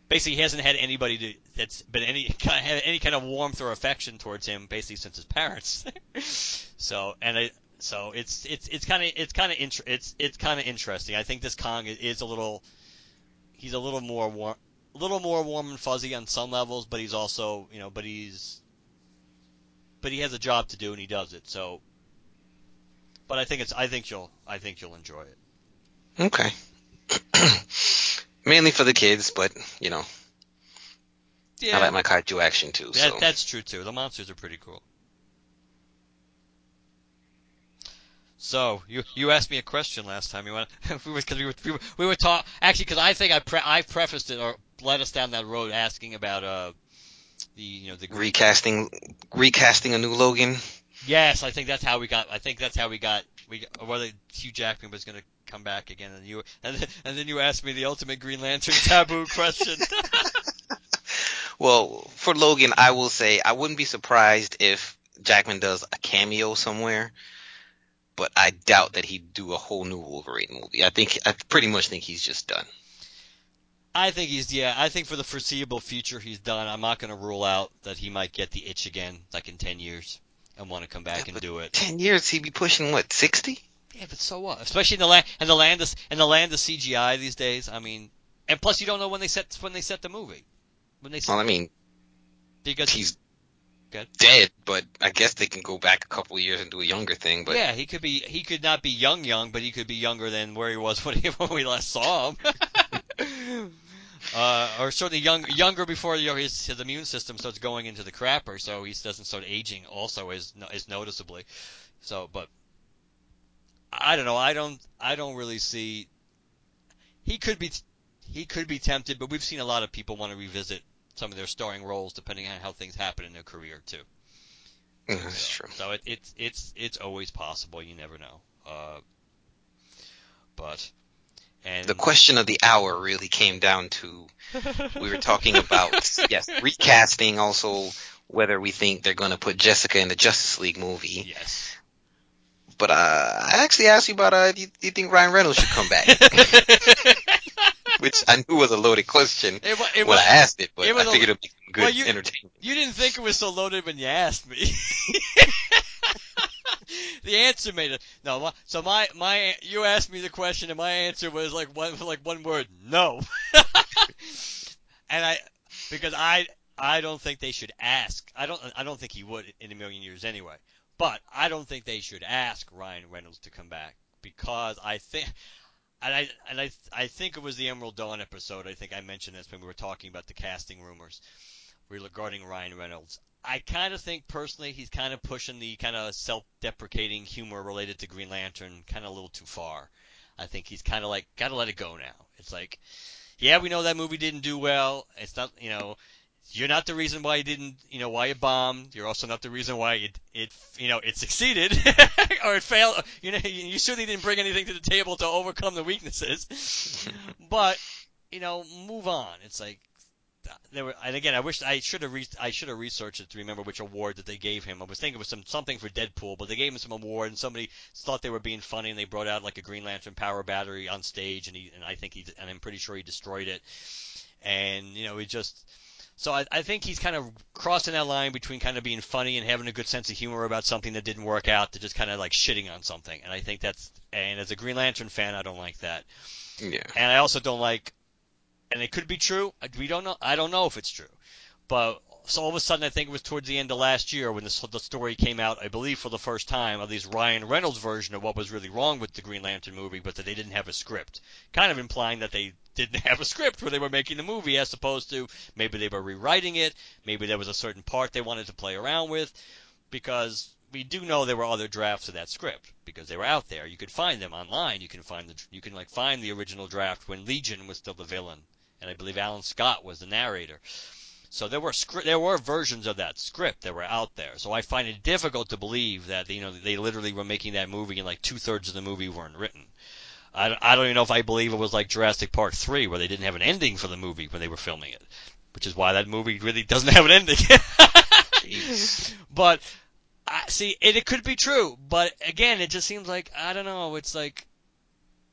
basically he hasn't had anybody to, that's been any kind of, any kind of warmth or affection towards him basically since his parents. so and I so it's it's it's kind of it's kind of it's it's kind of interesting. I think this Kong is a little he's a little more warm a little more warm and fuzzy on some levels, but he's also, you know, but he's, but he has a job to do and he does it. So, but I think it's, I think you'll, I think you'll enjoy it. Okay. Mainly for the kids, but you know, Yeah, I like my kaiju action too. that, So that's true too. The monsters are pretty cool. So you you asked me a question last time. You want we were because we were we were, we were talk actually because I think I pre- I prefaced it or led us down that road asking about uh the you know the recasting, recasting a new Logan. Yes, I think that's how we got. I think that's how we got. We whether Hugh Jackman was going to come back again, and you and then, and then you asked me the ultimate Green Lantern taboo question. Well, for Logan, I will say I wouldn't be surprised if Jackman does a cameo somewhere, but I doubt that he'd do a whole new Wolverine movie. I think I pretty much think he's just done. I think he's yeah. I think for the foreseeable future he's done. I'm not going to rule out that he might get the itch again, like in ten years, and want to come back Yeah, and do it. Ten years, he'd be pushing what sixty? Yeah, but so what? Especially in the land in the land of in the land of CGI these days. I mean, and plus you don't know when they set when they set the movie. When they set, Well, I mean, because he's Good. dead, but I guess they can go back a couple of years and do a younger thing. But yeah, he could be. He could not be young, young, but he could be younger than where he was when, he, when we last saw him. uh, or certainly young, younger before you know, his his immune system starts going into the crapper, so he doesn't start aging also as as noticeably. So, but I don't know. I don't. I don't really see. He could be. He could be tempted, but we've seen a lot of people want to revisit some of their starring roles depending on how things happen in their career too. Mm, that's true. So it, it's it's it's always possible. You never know. Uh, but and The question of the hour really came down to we were talking about yes recasting, also whether we think they're going to put Jessica in the Justice League movie. yes. But uh, I actually asked you about uh, do you, do you think Ryan Reynolds should come back? Which I knew was a loaded question It, it when was, I asked it, but it I a- figured it'd be good well, you- entertainment. you didn't think it was so loaded when you asked me. the answer made it. No, my, so my my you asked me the question and my answer was like one like one word, no. and I because I I don't think they should ask. I don't I don't think he would in a million years anyway. But I don't think they should ask Ryan Reynolds to come back because I think and I and I I think it was the Emerald Dawn episode. I think I mentioned this when we were talking about the casting rumors regarding Ryan Reynolds. I kind of think personally he's kind of pushing the kind of self-deprecating humor related to Green Lantern kind of a little too far. I think he's kind of like got to let it go now. It's like, yeah, we know that movie didn't do well. It's not, you know, you're not the reason why it didn't, you know, why it bombed. You're also not the reason why it, it, you know, it succeeded or it failed. You know, you you certainly didn't bring anything to the table to overcome the weaknesses. but, you know, move on. It's like there were, and again, I wish I should have re- I should have researched it to remember which award that they gave him. I was thinking it was some something for Deadpool, but they gave him some award, and somebody thought they were being funny, and they brought out like a Green Lantern power battery on stage, and he and I think he and I'm pretty sure he destroyed it, and you know he just. So I, I think he's kind of crossing that line between kind of being funny and having a good sense of humor about something that didn't work out to just kind of like shitting on something. And I think that's and as a Green Lantern fan, I don't like that. Yeah. And I also don't like, and it could be true. We don't know. I don't know if it's true. But so all of a sudden, I think it was towards the end of last year when this, the story came out, I believe for the first time, of these Ryan Reynolds version of what was really wrong with the Green Lantern movie, but that they didn't have a script. Kind of implying that they didn't have a script where they were making the movie, as opposed to maybe they were rewriting it, maybe there was a certain part they wanted to play around with, because we do know there were other drafts of that script because they were out there. You could find them online. You can find the you can like find the original draft when Legion was still the villain, and I believe Alan Scott was the narrator. So there were script, there were versions of that script that were out there. So I find it difficult to believe that you know they literally were making that movie and like two thirds of the movie weren't written. I, I don't even know if I believe it was like Jurassic Park three where they didn't have an ending for the movie when they were filming it. which is why that movie really doesn't have an ending. But I see, it, it could be true, but again, it just seems like I don't know. It's like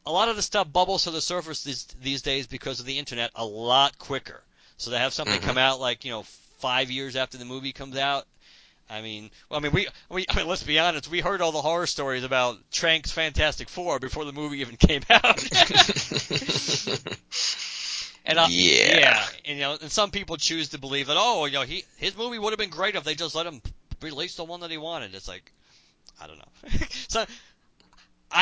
a lot of the stuff bubbles to the surface these these days because of the internet a lot quicker. So to have something Mhm. come out like you know five years after the movie comes out. I mean, well, I mean, we, we, I mean, let's be honest. We heard all the horror stories about Trank's Fantastic Four before the movie even came out. And uh, Yeah. yeah, and you know, and some people choose to believe that oh, you know, he his movie would have been great if they just let him release the one that he wanted. It's like, I don't know. so,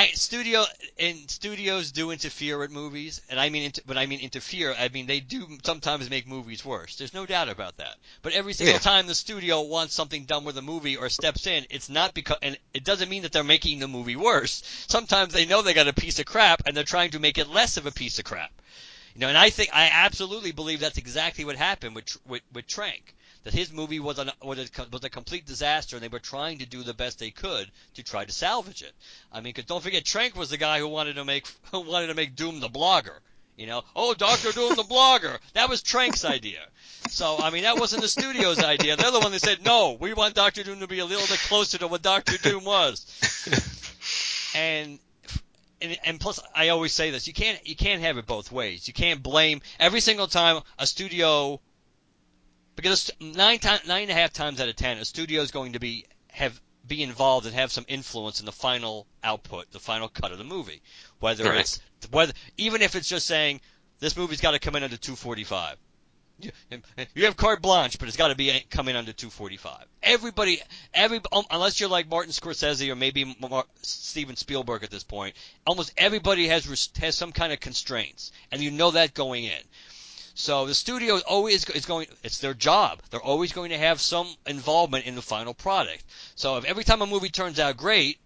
I studio and studios do interfere with movies, and I mean, when I mean interfere, I mean they do sometimes make movies worse. There's no doubt about that. But every single Yeah. time the studio wants something done with a movie or steps in, it's not because, and it doesn't mean that they're making the movie worse. Sometimes they know they got a piece of crap, and they're trying to make it less of a piece of crap. You know, and I think I absolutely believe that's exactly what happened with with, with Trank. That his movie was an, was a was a complete disaster, and they were trying to do the best they could to try to salvage it. I mean, 'cause don't forget, Trank was the guy who wanted to make who wanted to make Doom the blogger. You know, oh, Doctor Doom the blogger. That was Trank's idea. So I mean, that wasn't the studio's idea. They're the one that said, no, we want Doctor Doom to be a little bit closer to what Doctor Doom was. And and, and plus, I always say this: you can't you can't have it both ways. You can't blame every single time a studio because nine time, nine and a half times out of ten, a studio is going to be have be involved and have some influence in the final output, the final cut of the movie. Whether Right. it's whether even if it's just saying this movie's got to come in under 245. You, you have carte blanche, but it's got to be come in under 245. Everybody, every um, unless you're like Martin Scorsese or maybe Mar- Steven Spielberg at this point, almost everybody has has some kind of constraints, and you know that going in. So the studio is always is going. It's their job. They're always going to have some involvement in the final product. So if every time a movie turns out great,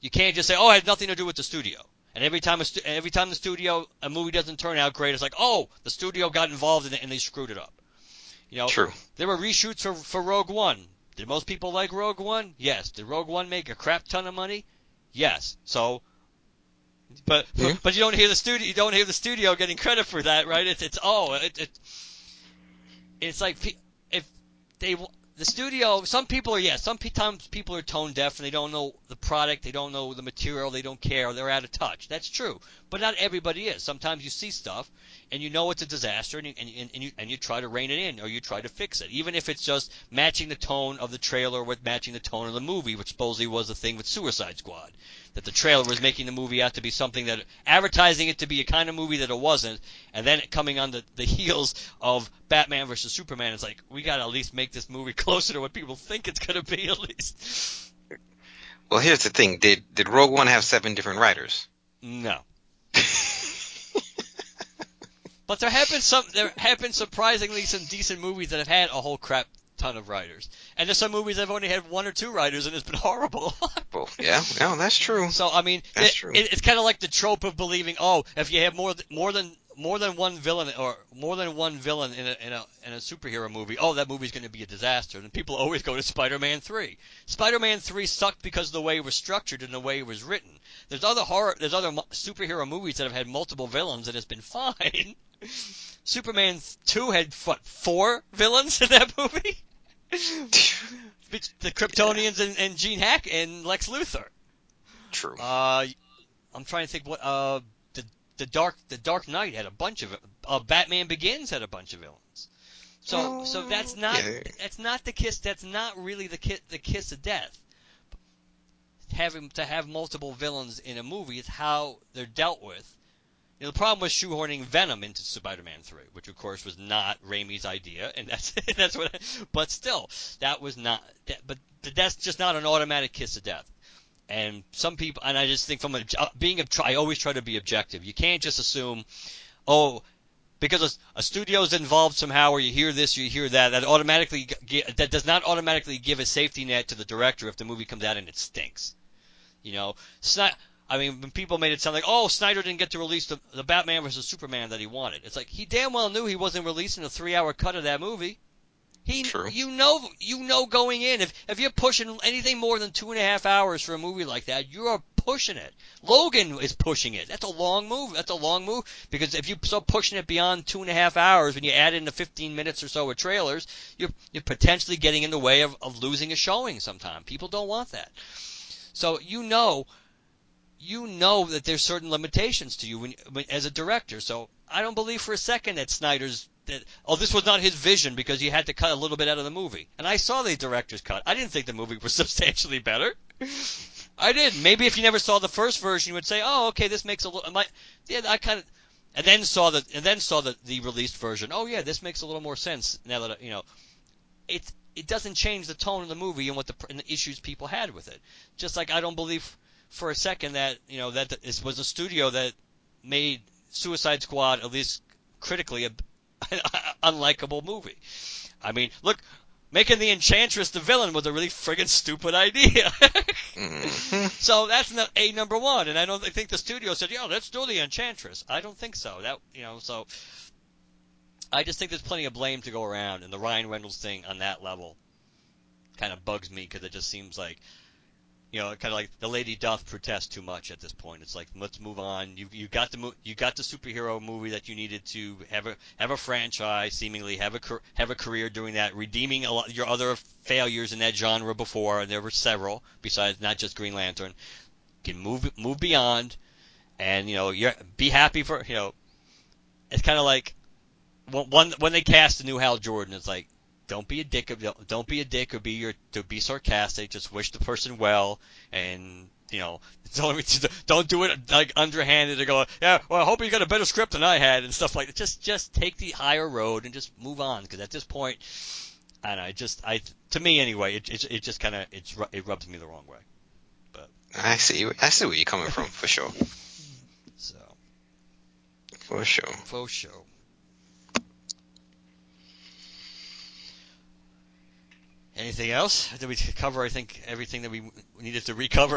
you can't just say, "Oh, it had nothing to do with the studio." And every time a stu- every time the studio a movie doesn't turn out great, it's like, "Oh, the studio got involved in it and they screwed it up." You know, True. there were reshoots for for Rogue One. Did most people like Rogue One? Yes. Did Rogue One make a crap ton of money? Yes. So, but hmm? Yeah. but you don't hear the studio you don't hear the studio getting credit for that, right? It's it's oh it, it it's like if they the studio some people are yes some pe- times people are tone deaf and they don't know the product they don't know the material they don't care they're out of touch that's true but not everybody is sometimes you see stuff and you know it's a disaster and you, and, and, and you and you try to rein it in or you try to fix it even if it's just matching the tone of the trailer with matching the tone of the movie which supposedly was the thing with Suicide Squad that the trailer was making the movie out to be something that advertising it to be a kind of movie that it wasn't and then coming on the, the heels of Batman versus Superman it's like we got to at least make this movie closer to what people think it's going to be at least Well, here's the thing. Did did Rogue One have seven different writers? no But there have been some there have been surprisingly some decent movies that have had a whole crap ton of writers. And there's some movies that have only had one or two writers and it's been horrible. Well, yeah, no, that's true. so I mean, That's it, true. it, it's kind of like the trope of believing, oh, if you have more more than more than one villain or more than one villain in a in a in a superhero movie, oh, that movie's going to be a disaster. And people always go to Spider-Man 3. Spider-Man 3 sucked because of the way it was structured and the way it was written. There's other horror there's other superhero movies that have had multiple villains and it's been fine. Superman 2 had what, four villains in that movie? the Kryptonians and, and Gene Hackman Lex Luthor. True. Uh, I'm trying to think what uh the the Dark the Dark Knight had a bunch of uh Batman Begins had a bunch of villains. So so that's not Yeah. that's not the kiss that's not really the kiss the kiss of death. Having to have multiple villains in a movie is how they're dealt with. You know, the problem was shoehorning Venom into Spider-Man 3, which of course was not Raimi's idea, and that's that's what. But still, that was not. That, but that's just not an automatic kiss of death. And some people, and I just think from a, uh, being a, I always try to be objective. You can't just assume, oh, because a, a studio's involved somehow, or you hear this, or you hear that, that automatically that does not automatically give a safety net to the director if the movie comes out and it stinks. You know, Sni- I mean, when people made it sound like, oh, Snyder didn't get to release the, the Batman versus Superman that he wanted. It's like he damn well knew he wasn't releasing a three-hour cut of that movie. He, True. you know, you know going in if if you're pushing anything more than two and a half hours for a movie like that, you are pushing it. Logan is pushing it. That's a long move. That's a long move because if you start pushing it beyond two and a half hours, when you add in the 15 minutes or so of trailers, you're you're potentially getting in the way of, of losing a showing. Sometime people don't want that. So you know, you know that there's certain limitations to you when, when as a director. So I don't believe for a second that Snyder's that oh this was not his vision because he had to cut a little bit out of the movie. And I saw the director's cut. I didn't think the movie was substantially better. I did. Maybe if you never saw the first version, you would say, "Oh, okay, this makes a little." Yeah, I kind of, and then saw the and then saw the the released version. Oh yeah, this makes a little more sense now that you know. It it doesn't change the tone of the movie and what the and the issues people had with it. Just like I don't believe for a second that you know that this was a studio that made Suicide Squad at least critically a unlikable movie. I mean, look, making the Enchantress the villain was a really friggin' stupid idea. hmm so that's no, a number one, and I don't think the studio said, "Yo, let's do the Enchantress." I don't think so. That you know, so I just think there's plenty of blame to go around, and the Ryan Reynolds thing on that level kind of bugs me because it just seems like you know, kind of like the lady doth protest too much at this point. It's like let's move on. You you got the you got the superhero movie that you needed to have a have a franchise, seemingly have a have a career doing that, redeeming a lot your other failures in that genre before, and there were several besides not just Green Lantern. You can move move beyond, and you know you be happy for you know. It's kind of like when when they cast the new Hal Jordan, it's like don't be a dick. Don't be a dick or be your to be sarcastic. Just wish the person well, and you know, don't don't do it like underhanded to go. Yeah, well, I hope you got a better script than I had and stuff like that. Just just take the higher road and just move on because at this point, I don't know. It just I to me anyway, it it, it just kind of it's it rubs me the wrong way. But I see. I see where you're coming from for sure. So For sure. faux show. Anything else? Did we cover? I think everything that we needed to recover.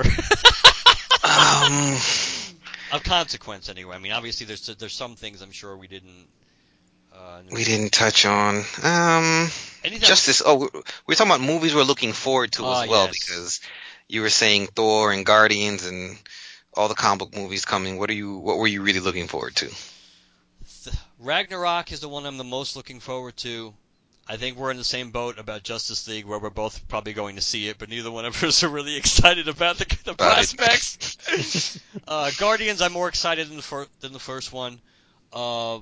Um, of consequence anyway. I mean, obviously there's there's some things I'm sure we didn't. Uh, we didn't touch on. Um, Justice. Oh, we're- talking about movies we're looking forward to Ah, as well yes. because you were saying Thor and Guardians and all the comic book movies coming. What are you? What were you really looking forward to? Ragnarok is the one I'm the most looking forward to. I think we're in the same boat about Justice League, where we're both probably going to see it, but neither one of us are really excited about the, the prospects. uh, Guardians, I'm more excited than the, fir- than the first one. Uh,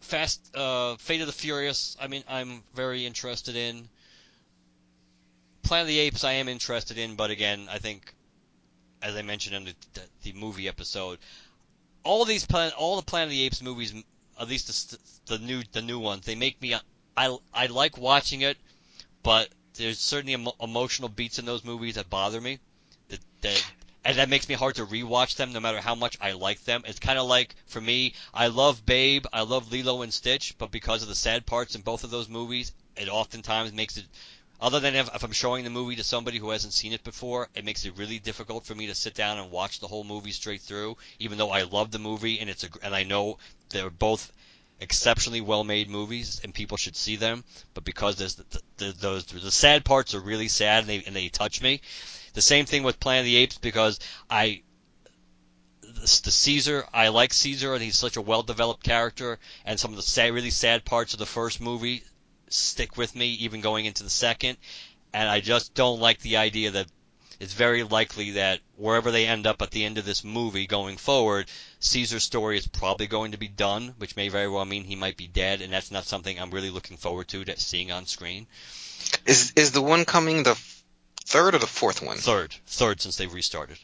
Fast, uh, Fate of the Furious, I mean, I'm very interested in. Planet of the Apes, I am interested in, but again, I think, as I mentioned in the, the, the movie episode, all these plan, all the Planet of the Apes movies, at least the, the new the new ones, they make me. I I like watching it, but there's certainly emo- emotional beats in those movies that bother me. That, that and that makes me hard to rewatch them, no matter how much I like them. It's kind of like for me, I love Babe, I love Lilo and Stitch, but because of the sad parts in both of those movies, it oftentimes makes it. Other than if, if I'm showing the movie to somebody who hasn't seen it before, it makes it really difficult for me to sit down and watch the whole movie straight through. Even though I love the movie and it's a, and I know they're both exceptionally well made movies and people should see them, but because there's the, the, those the sad parts are really sad and they and they touch me. The same thing with Planet of the Apes because I the, the Caesar I like Caesar and he's such a well developed character and some of the sad, really sad parts of the first movie stick with me even going into the second and I just don't like the idea that it's very likely that wherever they end up at the end of this movie going forward, Caesar's story is probably going to be done, which may very well mean he might be dead, and that's not something I'm really looking forward to, to seeing on screen. Is is the one coming the third or the fourth one? Third, third since they've restarted.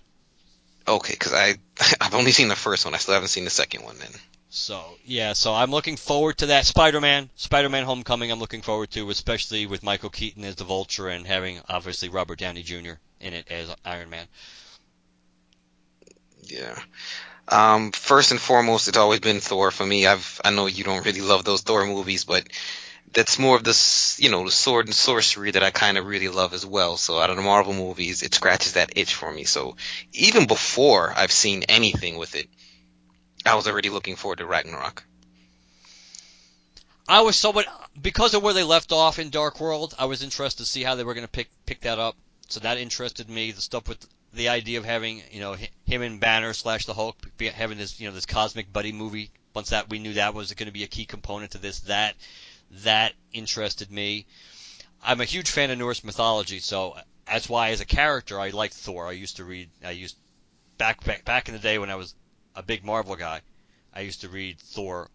Okay, because I I've only seen the first one. I still haven't seen the second one. Then So yeah, so I'm looking forward to that Spider-Man, Spider-Man Homecoming. I'm looking forward to, especially with Michael Keaton as the Vulture and having obviously Robert Downey Jr. in it as Iron Man. yeah. Um, first and foremost, it's always been Thor for me. I've I know you don't really love those Thor movies, but that's more of this you know the sword and sorcery that I kind of really love as well. So out of the Marvel movies, it scratches that itch for me. So even before I've seen anything with it, I was already looking forward to Ragnarok. I was somewhat because of where they left off in Dark World, I was interested to see how they were going to pick pick that up. So that interested me. The stuff with the idea of having you know him and Banner slash the Hulk having this you know this cosmic buddy movie. Once that we knew that was going to be a key component to this, that that interested me. I'm a huge fan of Norse mythology, so that's why as a character I like Thor. I used to read. I used back back back in the day when I was a big Marvel guy. I used to read Thor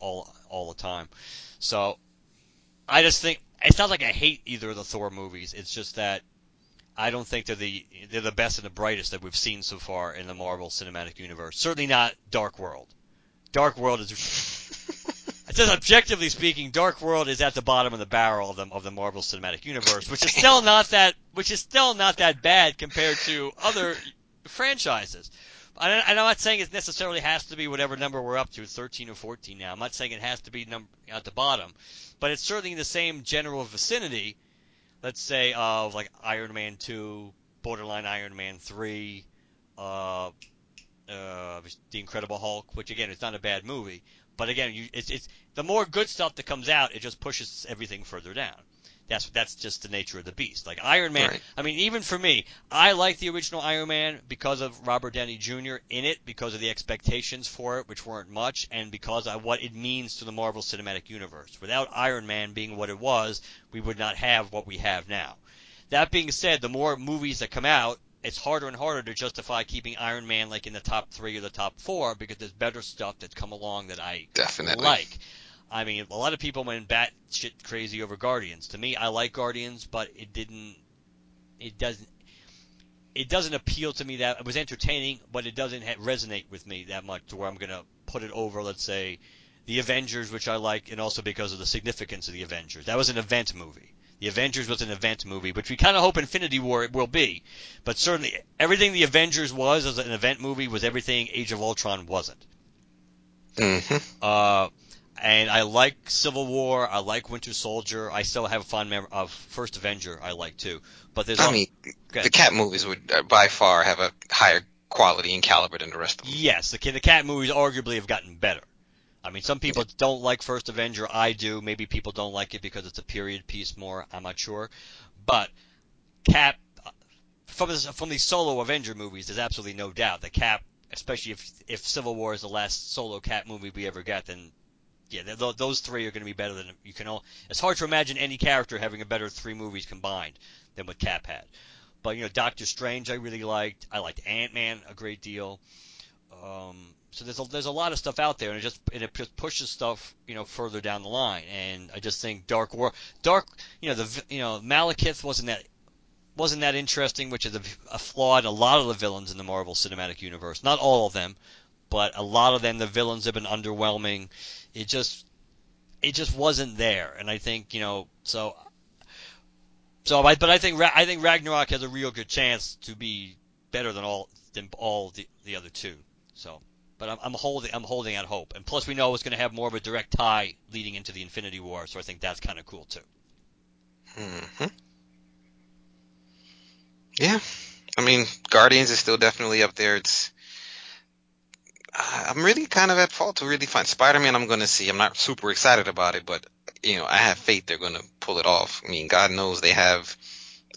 all all the time. So I just think it's not like I hate either of the Thor movies. It's just that I don't think they're the they're the best and the brightest that we've seen so far in the Marvel Cinematic Universe. Certainly not Dark World. Dark World is just objectively speaking, Dark World is at the bottom of the barrel of the of the Marvel Cinematic Universe, which is still not that which is still not that bad compared to other franchises. I, I'm not saying it necessarily has to be whatever number we're up to, 13 or 14 now. I'm not saying it has to be number at the bottom, but it's certainly in the same general vicinity. Let's say of like Iron Man 2, borderline Iron Man 3, uh, uh, the Incredible Hulk, which again it's not a bad movie, but again, you, it's it's the more good stuff that comes out, it just pushes everything further down. That's that's just the nature of the beast. Like Iron Man, right. I mean, even for me, I like the original Iron Man because of Robert Downey Jr. in it, because of the expectations for it, which weren't much, and because of what it means to the Marvel Cinematic Universe. Without Iron Man being what it was, we would not have what we have now. That being said, the more movies that come out, it's harder and harder to justify keeping Iron Man like in the top three or the top four because there's better stuff that's come along that I definitely like. I mean, a lot of people went bat shit crazy over Guardians. To me, I like Guardians, but it didn't. It doesn't. It doesn't appeal to me that it was entertaining, but it doesn't resonate with me that much to where I'm gonna put it over, let's say, the Avengers, which I like, and also because of the significance of the Avengers. That was an event movie. The Avengers was an event movie, which we kind of hope Infinity War it will be. But certainly, everything the Avengers was as an event movie was everything Age of Ultron wasn't. Mm-hmm. Uh, and I like Civil War. I like Winter Soldier. I still have a fond memory of First Avenger. I like too. But there's. I all, mean, the Cap movies would uh, by far have a higher quality and caliber than the rest of them. Yes, the the Cap movies arguably have gotten better. I mean, some people don't like First Avenger. I do. Maybe people don't like it because it's a period piece more. I'm not sure. But Cap, from from these solo Avenger movies, there's absolutely no doubt that Cap, especially if if Civil War is the last solo Cap movie we ever get, then yeah, those three are going to be better than you can. All, it's hard to imagine any character having a better three movies combined than what Cap had. But you know, Doctor Strange I really liked. I liked Ant Man a great deal. Um, so there's a, there's a lot of stuff out there, and it just and it just pushes stuff you know further down the line. And I just think Dark War, Dark, you know the you know Malekith wasn't that wasn't that interesting, which is a, a flaw in a lot of the villains in the Marvel Cinematic Universe. Not all of them, but a lot of them the villains have been underwhelming. It just it just wasn't there, and I think you know so. So, but I think I think Ragnarok has a real good chance to be better than all than all the, the other two. So, but I'm, I'm holding I'm holding out hope, and plus we know it's going to have more of a direct tie leading into the Infinity War, so I think that's kind of cool too. Hmm. Yeah, I mean Guardians is still definitely up there. It's I'm really kind of at fault to really find Spider-Man. I'm going to see. I'm not super excited about it, but you know, I have faith they're going to pull it off. I mean, God knows they have.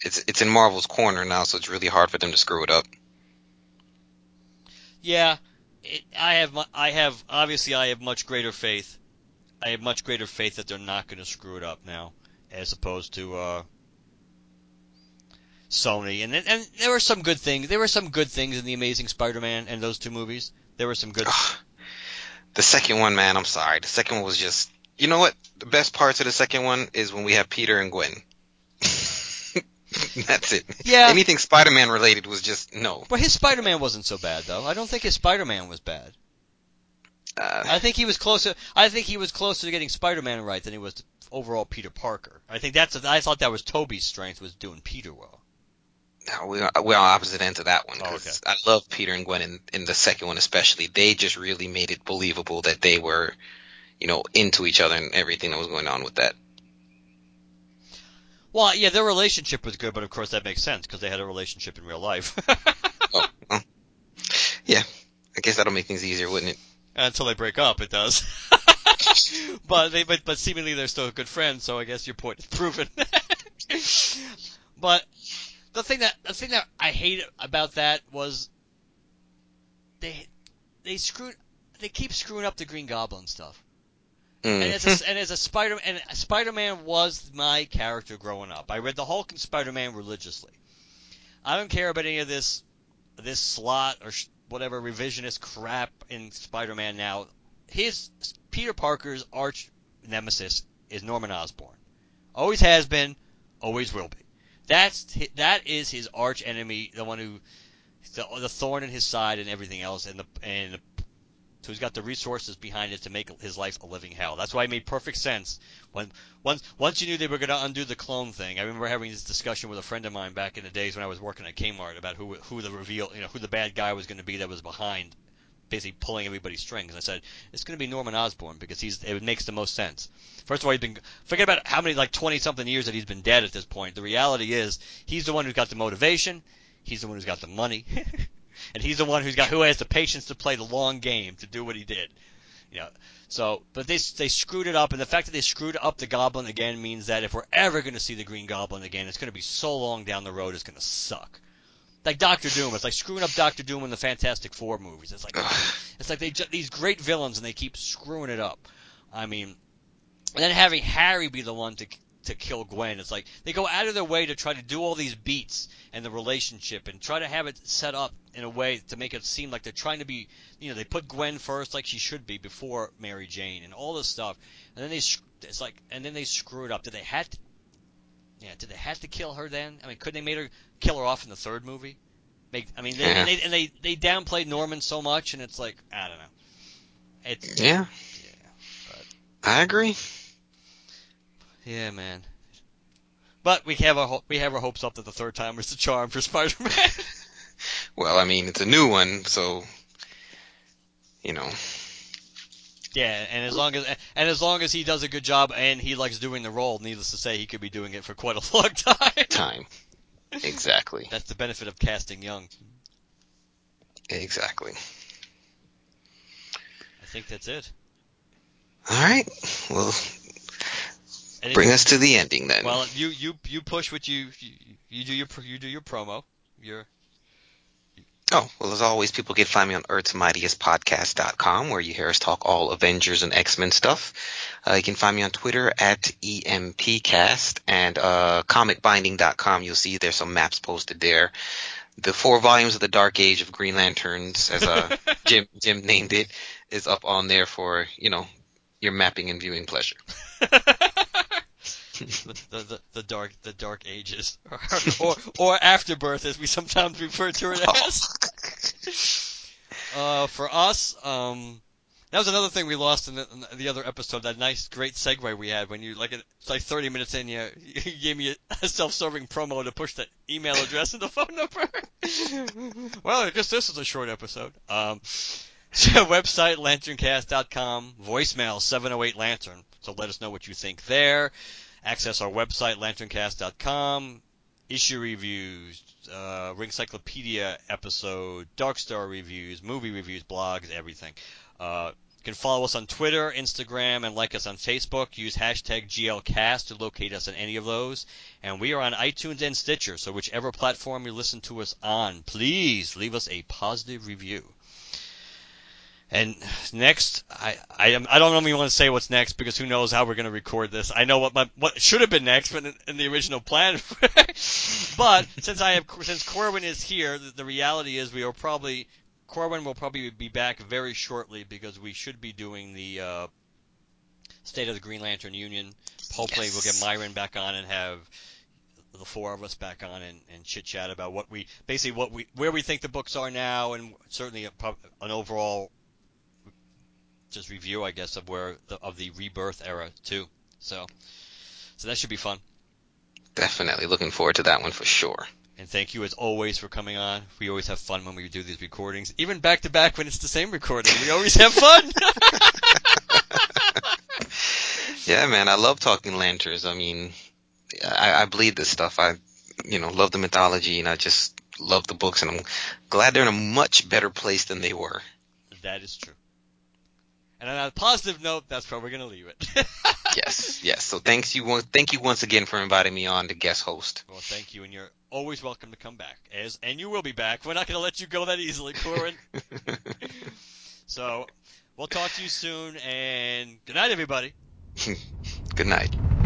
It's it's in Marvel's corner now, so it's really hard for them to screw it up. Yeah, it, I have I have obviously I have much greater faith. I have much greater faith that they're not going to screw it up now, as opposed to uh, Sony. And and there were some good things. There were some good things in the Amazing Spider-Man and those two movies. There were some good. the second one, man, I'm sorry. The second one was just. You know what? The best parts of the second one is when we have Peter and Gwen. That's it. Yeah. Anything Spider-Man related was just no. But his Spider-Man wasn't so bad though. I don't think his Spider-Man was bad. Uh, I think he was closer. I think he was closer to getting Spider-Man right than he was overall Peter Parker. I think that's. I thought that was Tobey's strength was doing Peter well. No, we're we're on opposite ends of that one oh, okay. I love Peter and Gwen in, in the second one especially. They just really made it believable that they were, you know, into each other and everything that was going on with that. Well, yeah, their relationship was good, but of course that makes sense because they had a relationship in real life. oh, well, yeah, I guess that'll make things easier, wouldn't it? Until they break up, it does. but they but, but seemingly they're still good friends, so I guess your point is proven. but the thing that the thing that I hate about that was they they screwed they keep screwing up the Green Goblin stuff. Mm. And as a, and as a Spider and Spider Man was my character growing up. I read the Hulk and Spider Man religiously. I don't care about any of this this Slott or sh- whatever revisionist crap in Spider Man now. His Peter Parker's arch nemesis is Norman Osborn. Always has been, always will be. That's that is his arch enemy, the one who the, the thorn in his side and everything else, and the and the, so he's got the resources behind it to make his life a living hell. That's why it made perfect sense when once once you knew they were going to undo the clone thing. I remember having this discussion with a friend of mine back in the days when I was working at Kmart about who who the reveal, you know, who the bad guy was going to be that was behind basically pulling everybody's strings. I said it's going to be Norman Osborn because he's it makes the most sense. First of all, he's been forget about how many like twenty something years that he's been dead at this point. The reality is he's the one who's got the motivation. He's the one who's got the money, and he's the one who's got who has the patience to play the long game to do what he did. You know, so but they they screwed it up, and the fact that they screwed up the Goblin again means that if we're ever going to see the Green Goblin again, it's going to be so long down the road. It's going to suck like Doctor Doom. It's like screwing up Doctor Doom in the Fantastic Four movies. It's like it's like they these great villains and they keep screwing it up. I mean, and then having Harry be the one to to kill Gwen. It's like they go out of their way to try to do all these beats and the relationship and try to have it set up in a way to make it seem like they're trying to be, you know, they put Gwen first like she should be before Mary Jane and all this stuff. And then they it's like and then they screw it up. Did they have to yeah, did they have to kill her then? I mean, couldn't they made her kill her off in the third movie? Make, I mean, they, Yeah. and, they, and they they downplayed Norman so much, and it's like I don't know. It's Yeah, yeah, I agree. yeah, man. But we have our ho- we have our hopes up that the third time is the charm for Spider-Man. Well, I mean, it's a new one, so you know. Yeah, and as long as and as long as he does a good job and he likes doing the role, needless to say, he could be doing it for quite a long time. Time. Exactly. That's the benefit of casting young. Exactly. I think that's it. All right. Well, Anything- bring us to the ending then. Well, you you you push what you you, you do your you do your promo. Your Oh, well, as always, people can find me on Earth's Mightiest earthsmightiestpodcast.com where you hear us talk all Avengers and X-Men stuff. Uh, you can find me on Twitter at EMPcast and uh, comicbinding.com. You'll see there's some maps posted there. The four volumes of the Dark Age of Green Lanterns, as uh, Jim Jim named it, is up on there for, you know, your mapping and viewing pleasure. the, the, the, dark the dark ages or or afterbirth as we sometimes refer to it as. Uh, for us, um, that was another thing we lost in the, in the other episode. That nice, great segue we had when you like it, it's like 30 minutes in, you, you gave me a self-serving promo to push the email address and the phone number. well, I guess this is a short episode. Um, so website lanterncast.com, voicemail 708 lantern. So let us know what you think there. Access our website lanterncast.com, issue reviews, uh, Ring Cyclopedia episode, Dark Star reviews, movie reviews, blogs, everything. Uh, you can follow us on Twitter, Instagram, and like us on Facebook. Use hashtag GLCast to locate us on any of those. And we are on iTunes and Stitcher, so whichever platform you listen to us on, please leave us a positive review. And next, I I, am, I don't really want to say what's next because who knows how we're going to record this. I know what my what should have been next, but in, in the original plan. but since I have since Corwin is here, the, the reality is we will probably Corwin will probably be back very shortly because we should be doing the uh, State of the Green Lantern Union. Hopefully, we'll get Yes. Myron back on and have the four of us back on and, and chit chat about what we basically what we where we think the books are now, and certainly a, an overall just review, I guess, of where the, of the rebirth era too. So, so that should be fun. Definitely looking forward to that one for sure. And thank you as always for coming on. We always have fun when we do these recordings, even back to back when it's the same recording. We always have fun. Yeah, man, I love talking lanterns. I mean, I, I bleed this stuff. I, you know, love the mythology and I just love the books and I'm glad they're in a much better place than they were. that is true. And on a positive note, that's where we're gonna leave it. yes, yes. So thanks you one, thank you once again for inviting me on to guest host. Well, thank you, and you're always welcome to come back. As and you will be back. We're not gonna let you go that easily, Corwin. so we'll talk to you soon, and good night, everybody. Good night.